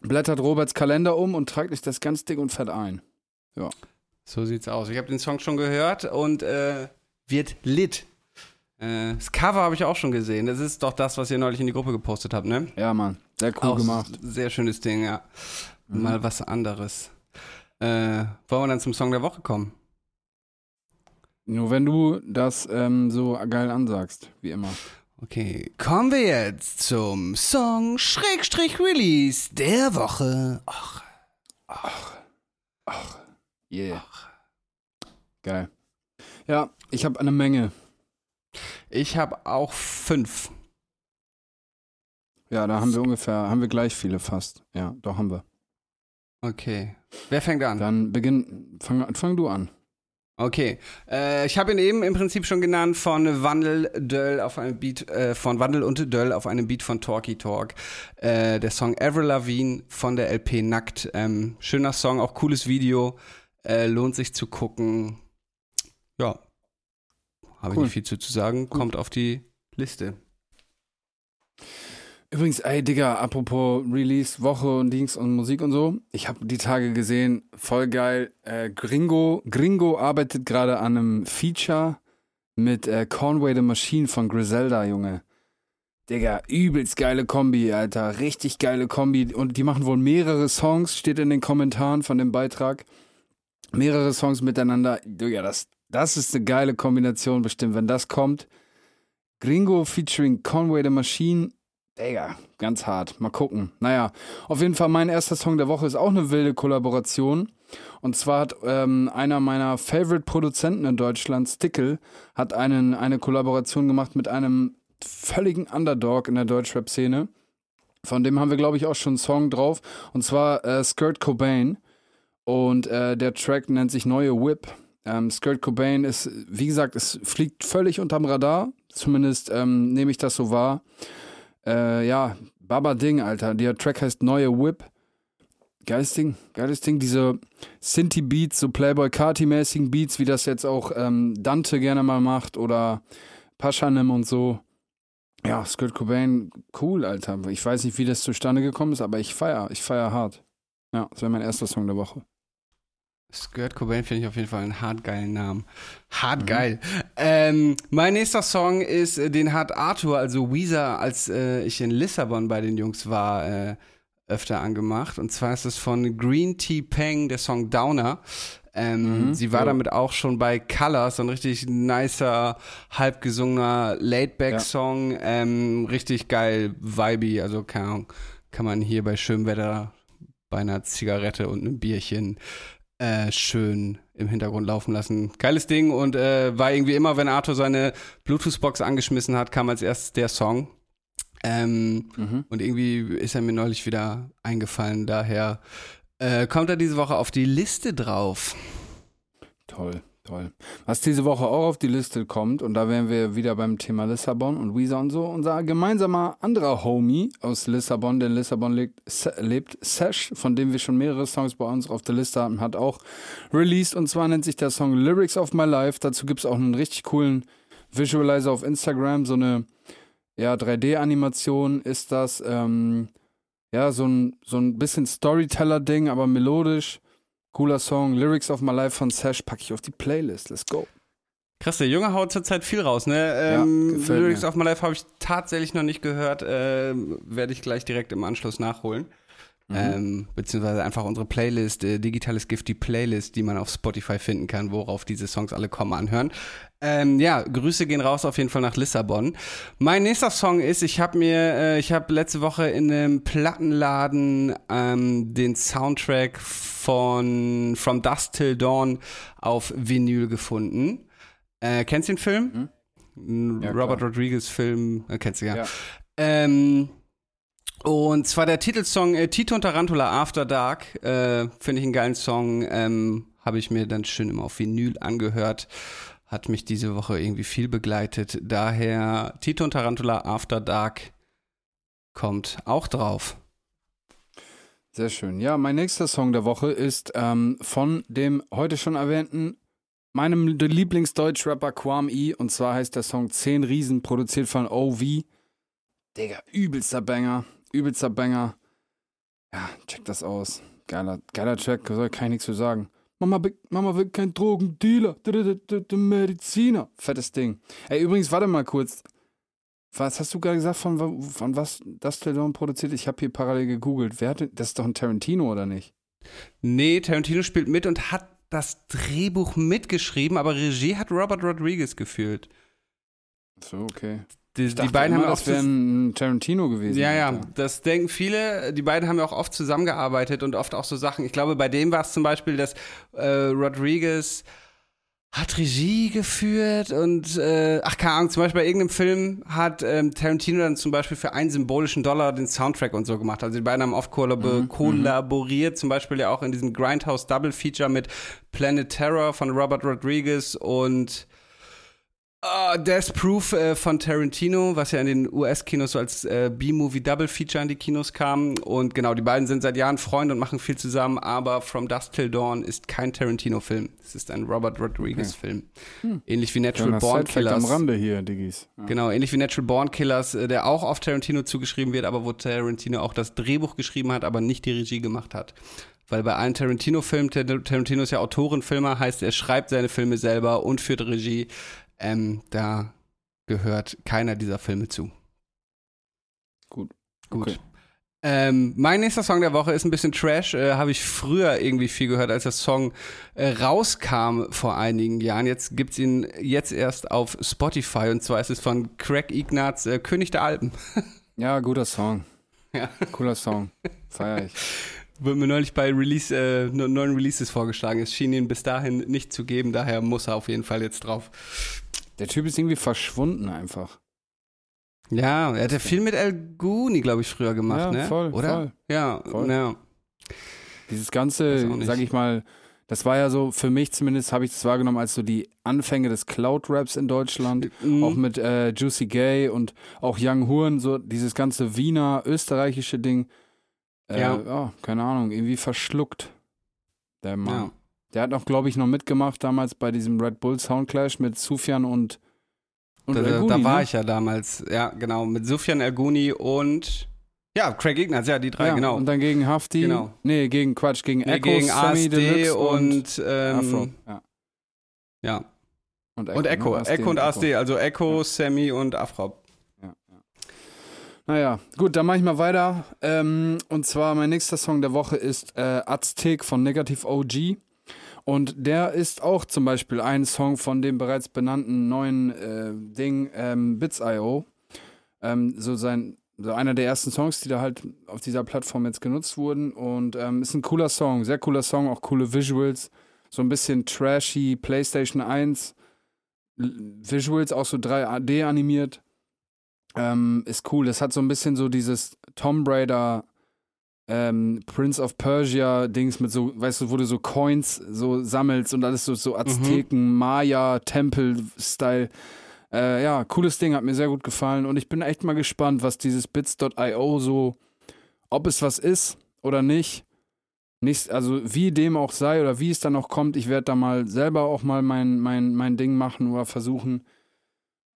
blättert Roberts Kalender um und tragt sich das ganz dick und fett ein. So sieht's aus. Ich habe den Song schon gehört und äh, wird lit. Äh, das Cover habe ich auch schon gesehen. Das ist doch das, was ihr neulich in die Gruppe gepostet habt, ne? Ja, Mann. Sehr cool Auch gemacht. Sehr schönes Ding, ja. Mhm. Mal was anderes. Äh, wollen wir dann zum Song der Woche kommen? Nur wenn du das ähm, so geil ansagst, wie immer. Okay, kommen wir jetzt zum Song Schrägstrich Release der Woche. Ach, Yeah. Geil. Ja, ich habe eine Menge. ich habe auch fünf. Ja, da haben wir ungefähr, haben wir gleich viele fast. Ja, doch haben wir. Okay. Wer fängt an? Dann beginn, fang, fang du an. Okay, äh, ich habe ihn eben im Prinzip schon genannt von Wandel Döll auf einem Beat äh, von Wandel und Döll auf einem Beat von Talkie Talk. Äh, der Song Avril Lavigne von der LP Nackt. Ähm, schöner Song, auch cooles Video. Äh, lohnt sich zu gucken. Ja, habe ich Cool. nicht viel zu, zu sagen. Kommt auf die Liste. Übrigens, ey, Digga, apropos Release, Woche und Dings und Musik und so. Ich habe die Tage gesehen, voll geil. Äh, Gringo, Gringo arbeitet gerade an einem Feature mit äh, Conway the Machine von Griselda, Junge. Digga, übelst geile Kombi, Alter. Richtig geile Kombi. Und die machen wohl mehrere Songs, steht in den Kommentaren von dem Beitrag. Mehrere Songs miteinander. Digga, das, das ist eine geile Kombination bestimmt, wenn das kommt. Gringo featuring Conway the Machine. Digga, ganz hart. Mal gucken. Naja, auf jeden Fall mein erster Song der Woche ist auch eine wilde Kollaboration. Und zwar hat ähm, einer meiner Favorite-Produzenten in Deutschland, Stickel, hat einen, eine Kollaboration gemacht mit einem völligen Underdog in der Deutschrap-Szene. Von dem haben wir, glaube ich, auch schon einen Song drauf. Und zwar äh, Skirt Cobain. Und äh, der Track nennt sich Neue Whip. Ähm, Skirt Cobain ist, wie gesagt, es fliegt völlig unterm Radar. Zumindest ähm, nehme ich das so wahr. Äh, ja, Baba Ding, Alter. Der Track heißt Neue Whip. Geiles Ding, geiles Ding. Diese Sinti-Beats, so Playboy Carti-mäßigen Beats, wie das jetzt auch ähm, Dante gerne mal macht oder Paschanim und so. Ja, Skirt Cobain, cool, Alter. Ich weiß nicht, wie das zustande gekommen ist, aber ich feier, ich feier hart. Ja, das wäre mein erster Song der Woche. Skirt Cobain finde ich auf jeden Fall einen hart geilen Namen. Hart geil. Ähm, mein nächster Song ist, äh, den hat Arthur, also Weezer, als äh, ich in Lissabon bei den Jungs war, äh, öfter angemacht. Und zwar ist es von Green Tea Peng, der Song Downer. Ähm, Mhm, sie war ja. damit auch schon bei Colors, ein richtig nicer, halb gesungener Laidback-Song. Ähm, richtig geil, vibey, also keine Ahnung, kann man hier bei schönem Wetter bei einer Zigarette und einem Bierchen äh, schön im Hintergrund laufen lassen. Geiles Ding und äh, war irgendwie immer, wenn Arthur seine Bluetooth-Box angeschmissen hat, kam als erstes der Song. Ähm, Mhm. und irgendwie ist er mir neulich wieder eingefallen. Daher äh, kommt er diese Woche auf die Liste drauf. Toll, toll. Was diese Woche auch auf die Liste kommt, und da wären wir wieder beim Thema Lissabon und Weezer und so, unser gemeinsamer anderer Homie aus Lissabon, der in Lissabon lebt, lebt Sesh, von dem wir schon mehrere Songs bei uns auf der Liste haben, hat auch released, und zwar nennt sich der Song Lyrics of My Life. Dazu gibt es auch einen richtig coolen Visualizer auf Instagram, so eine ja, 3D-Animation ist das. Ähm, ja, so ein, so ein bisschen Storyteller-Ding, aber melodisch. Cooler Song, Lyrics of My Life von Sash packe ich auf die Playlist. Let's go. Krass, der Junge haut zurzeit viel raus, ne? Ähm, gefällt Lyrics mir. of My Life habe ich tatsächlich noch nicht gehört. Ähm, Werde ich gleich direkt im Anschluss nachholen. Mhm. Ähm, beziehungsweise einfach unsere Playlist, äh, digitales Gift, die Playlist, die man auf Spotify finden kann, worauf diese Songs alle kommen, anhören. Ähm, ja, Grüße gehen raus auf jeden Fall nach Lissabon. Mein nächster Song ist, ich habe mir, äh, ich habe letzte Woche in einem Plattenladen ähm, den Soundtrack von From Dusk Till Dawn auf Vinyl gefunden. Äh, kennst du den Film? Ein Ja, Robert. Rodriguez Film, äh, kennst du ja. Ja. Ähm, und zwar der Titelsong äh, Tito und Tarantula After Dark. Äh, Finde ich einen geilen Song. Ähm, Habe ich mir dann schön immer auf Vinyl angehört. Hat mich diese Woche irgendwie viel begleitet. Daher Tito und Tarantula After Dark kommt auch drauf. Sehr schön. Ja, mein nächster Song der Woche ist ähm, von dem heute schon erwähnten, meinem Lieblingsdeutsch-Rapper Quam E. Und zwar heißt der Song 10 Riesen, produziert von OV. Digga, übelster Banger. Übelster Banger. Ja, check das aus. Geiler, geiler Track, soll kann ich nichts zu sagen. Mama, Mama will kein Drogendealer, Mediziner. Fettes Ding. Ey, übrigens, warte mal kurz. Was hast du gerade gesagt, von, von was das Dawn produziert? Ich habe hier parallel gegoogelt. Wer hat, denn- das ist doch ein Tarantino, oder nicht? Nee, Tarantino spielt mit und hat das Drehbuch mitgeschrieben, aber Regie hat Robert Rodriguez geführt. So, okay. Die, die beiden haben auch das wäre ein Tarantino gewesen. Ja, ja, Alter. das denken viele. Die beiden haben ja auch oft zusammengearbeitet und oft auch so Sachen. Ich glaube, bei dem war es zum Beispiel, dass äh, Rodriguez hat Regie geführt und äh, ach keine Ahnung, zum Beispiel bei irgendeinem Film hat ähm, Tarantino dann zum Beispiel für einen symbolischen Dollar den Soundtrack und so gemacht. Also die beiden haben oft kollab Mhm, kollaboriert, zum Beispiel ja auch in diesem Grindhouse Double Feature mit Planet Terror von Robert Rodriguez und Uh, Death Proof äh, von Tarantino, was ja in den US-Kinos so als äh, B-Movie Double Feature in die Kinos kam. Und genau, die beiden sind seit Jahren Freunde und machen viel zusammen, aber From Dusk Till Dawn ist kein Tarantino-Film. Es ist ein Robert Rodriguez-Film. Ähnlich wie Natural Born Sidefact am Killers. Rande hier, Diggis. Ja. Genau, ähnlich wie Natural Born Killers, äh, der auch auf Tarantino zugeschrieben wird, aber wo Tarantino auch das Drehbuch geschrieben hat, aber nicht die Regie gemacht hat. Weil bei allen Tarantino-Filmen, Tar- Tarantino ist ja Autorenfilmer, heißt, er schreibt seine Filme selber und führt Regie. Ähm, da gehört keiner dieser Filme zu. Gut. Gut. Okay. Ähm, mein nächster Song der Woche ist ein bisschen Trash. Äh, Habe ich früher irgendwie viel gehört, als der Song äh, rauskam vor einigen Jahren. Jetzt gibt's ihn jetzt erst auf Spotify und zwar ist es von Craig Ignatz äh, König der Alpen. Ja, guter Song. Ja. Cooler Song. Feier ich. Wird mir neulich bei Release, äh, ne- neuen Releases vorgeschlagen. Es schien ihn bis dahin nicht zu geben, daher muss er auf jeden Fall jetzt drauf. Der Typ ist irgendwie verschwunden einfach. Ja, er hat ja viel mit El Guni, glaube ich, früher gemacht, Ja, ne? voll, Oder? voll. Ja, Voll. ja. Dieses ganze, sag ich mal, das war ja so, für mich zumindest habe ich das wahrgenommen als so die Anfänge des Cloud-Raps in Deutschland. Mhm. Auch mit äh, Juicy Gay und auch Young Horn, so dieses ganze Wiener, österreichische Ding. Äh, Ja. ja. keine Ahnung, irgendwie verschluckt. Der Mann. Ja. Der hat noch, glaube ich, noch mitgemacht damals bei diesem Red Bull Soundclash mit Sufjan und, und Da, El da, war ne? ich ja damals, ja, genau, mit Sufjan Elguni und ja, Craig Ignatz, ja, die drei, ja, genau. Und dann gegen Hafti. Genau. Nee, gegen Quatsch, gegen Nee, Echo, gegen Sammy ASD Deluxe und, ähm, Afro. Ja. ja. Und und Echo, ne? Echo und ASD, also Echo, Ja. Sammy und Afro. Ja, ja. Naja, gut, dann mache ich mal weiter. Ähm, und zwar mein nächster Song der Woche ist äh, Aztec von Negative OG. Und der ist auch zum Beispiel ein Song von dem bereits benannten neuen äh, Ding ähm, Bits.io. Ähm, so sein, so einer der ersten Songs, die da halt auf dieser Plattform jetzt genutzt wurden. Und ähm, ist ein cooler Song, sehr cooler Song, auch coole Visuals. So ein bisschen trashy, PlayStation 1. L- Visuals auch so 3D animiert. Ähm, ist cool. Das hat so ein bisschen so dieses Tomb Raider, ähm, Prince of Persia Dings mit so, weißt du, wo du so Coins so sammelst und alles so, so Azteken, Maya, Tempel-Style. Äh, ja, cooles Ding, hat mir sehr gut gefallen und ich bin echt mal gespannt, was dieses Bits.io so, ob es was ist oder nicht. Nicht, also wie dem auch sei oder wie es dann auch kommt, ich werde da mal selber auch mal mein, mein, mein Ding machen oder versuchen.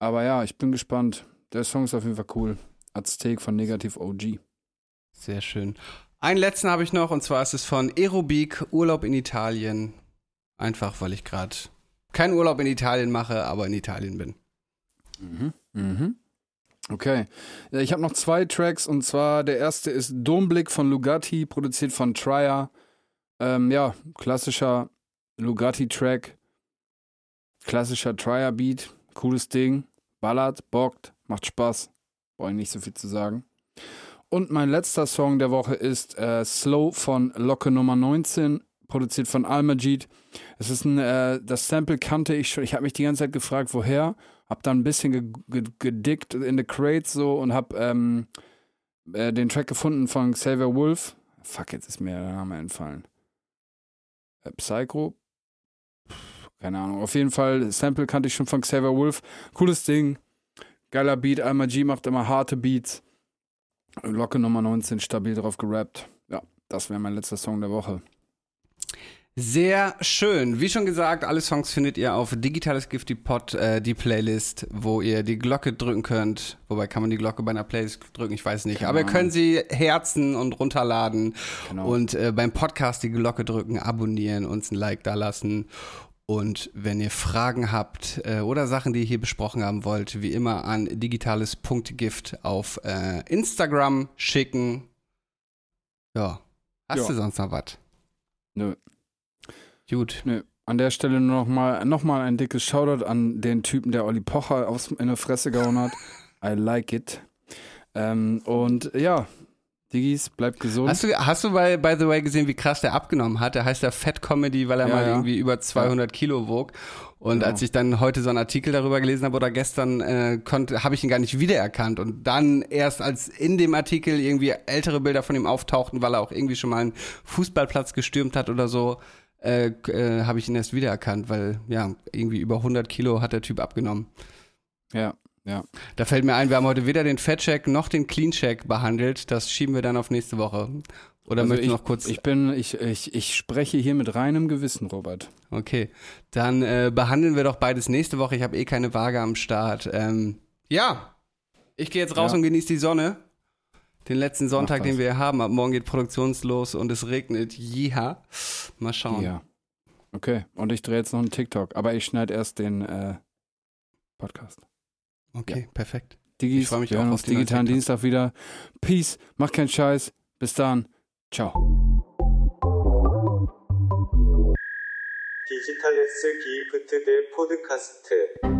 Aber ja, ich bin gespannt. Der Song ist auf jeden Fall cool. Aztec von Negative OG. Sehr schön. Einen letzten habe ich noch und zwar ist es von Aerobik Urlaub in Italien. Einfach, weil ich gerade keinen Urlaub in Italien mache, aber in Italien bin. Mhm. Mhm. Okay. Ich habe noch zwei Tracks und zwar der erste ist Domblick von Lugatti, produziert von Trier. Ähm, ja, klassischer Lugatti-Track. Klassischer Trier-Beat. Cooles Ding. Ballert, bockt, macht Spaß. Brauche ich nicht so viel zu sagen. Und mein letzter Song der Woche ist äh, Slow von Locke Nummer 19, produziert von Almajid. Es ist ein, äh, das Sample kannte ich schon. Ich habe mich die ganze Zeit gefragt, woher. Hab dann ein bisschen ge ge gedickt in the Crates so und hab ähm, äh, den Track gefunden von Xavier Wolf. Fuck, jetzt ist mir der Name entfallen. Äh, Psycho? Keine Ahnung. Auf jeden Fall, Sample kannte ich schon von Xavier Wolf. Cooles Ding. Geiler Beat. Alma G macht immer harte Beats. Locke Nummer 19, stabil drauf gerappt. Ja, das wäre mein letzter Song der Woche. Sehr schön. Wie schon gesagt, alle Songs findet ihr auf Digitales Gifty Pod, äh, die Playlist, wo ihr die Glocke drücken könnt. Wobei kann man die Glocke bei einer Playlist drücken, ich weiß nicht. Keine Aber ihr könnt sie herzen und runterladen Genau. und äh, beim Podcast die Glocke drücken, abonnieren, uns ein Like da lassen. Und wenn ihr Fragen habt äh, oder Sachen, die ihr hier besprochen haben wollt, wie immer an digitales.gift auf äh, Instagram schicken. Ja. Hast Ja. du sonst noch was? Nö. Gut. Nö. An der Stelle nur noch mal, noch mal ein dickes Shoutout an den Typen, der Olli Pocher aufs, in der Fresse gehauen hat. I like it. Ähm, und ja, Diggis, bleibt gesund. Hast du, hast du bei, by the way gesehen, wie krass der abgenommen hat? Der heißt ja Fat Comedy, weil er Ja, mal ja. irgendwie über 200 Kilo wog. Und Genau. als ich dann heute so einen Artikel darüber gelesen habe oder gestern, äh, konnte, habe ich ihn gar nicht wiedererkannt. Und dann erst als in dem Artikel irgendwie ältere Bilder von ihm auftauchten, weil er auch irgendwie schon mal einen Fußballplatz gestürmt hat oder so, äh, äh, habe ich ihn erst wiedererkannt, weil ja, irgendwie über 100 Kilo hat der Typ abgenommen. ja, ja. Da fällt mir ein, wir haben heute weder den Fettcheck noch den Clean-Check behandelt. Das schieben wir dann auf nächste Woche. Oder Also möchtest ich, noch kurz Ich bin, ich, ich, ich spreche hier mit reinem Gewissen, Robert. Okay, dann äh, behandeln wir doch beides nächste Woche. Ich habe eh keine Waage am Start. Ähm, ja, ich gehe jetzt raus Ja. und genieße die Sonne. Den letzten Sonntag, den wir haben. Ab morgen geht produktionslos und es regnet. Jiha. Mal schauen. Ja. Okay, und ich drehe jetzt noch einen TikTok, aber ich schneide erst den äh, Podcast. Okay, perfekt. Digis, Ich freu mich wir auch hören auf uns den neuen digitalen TikTok. Dienstag wieder. Peace, mach keinen Scheiß. Bis dann. Ciao. 디지털 S 기프트 대 포드카스트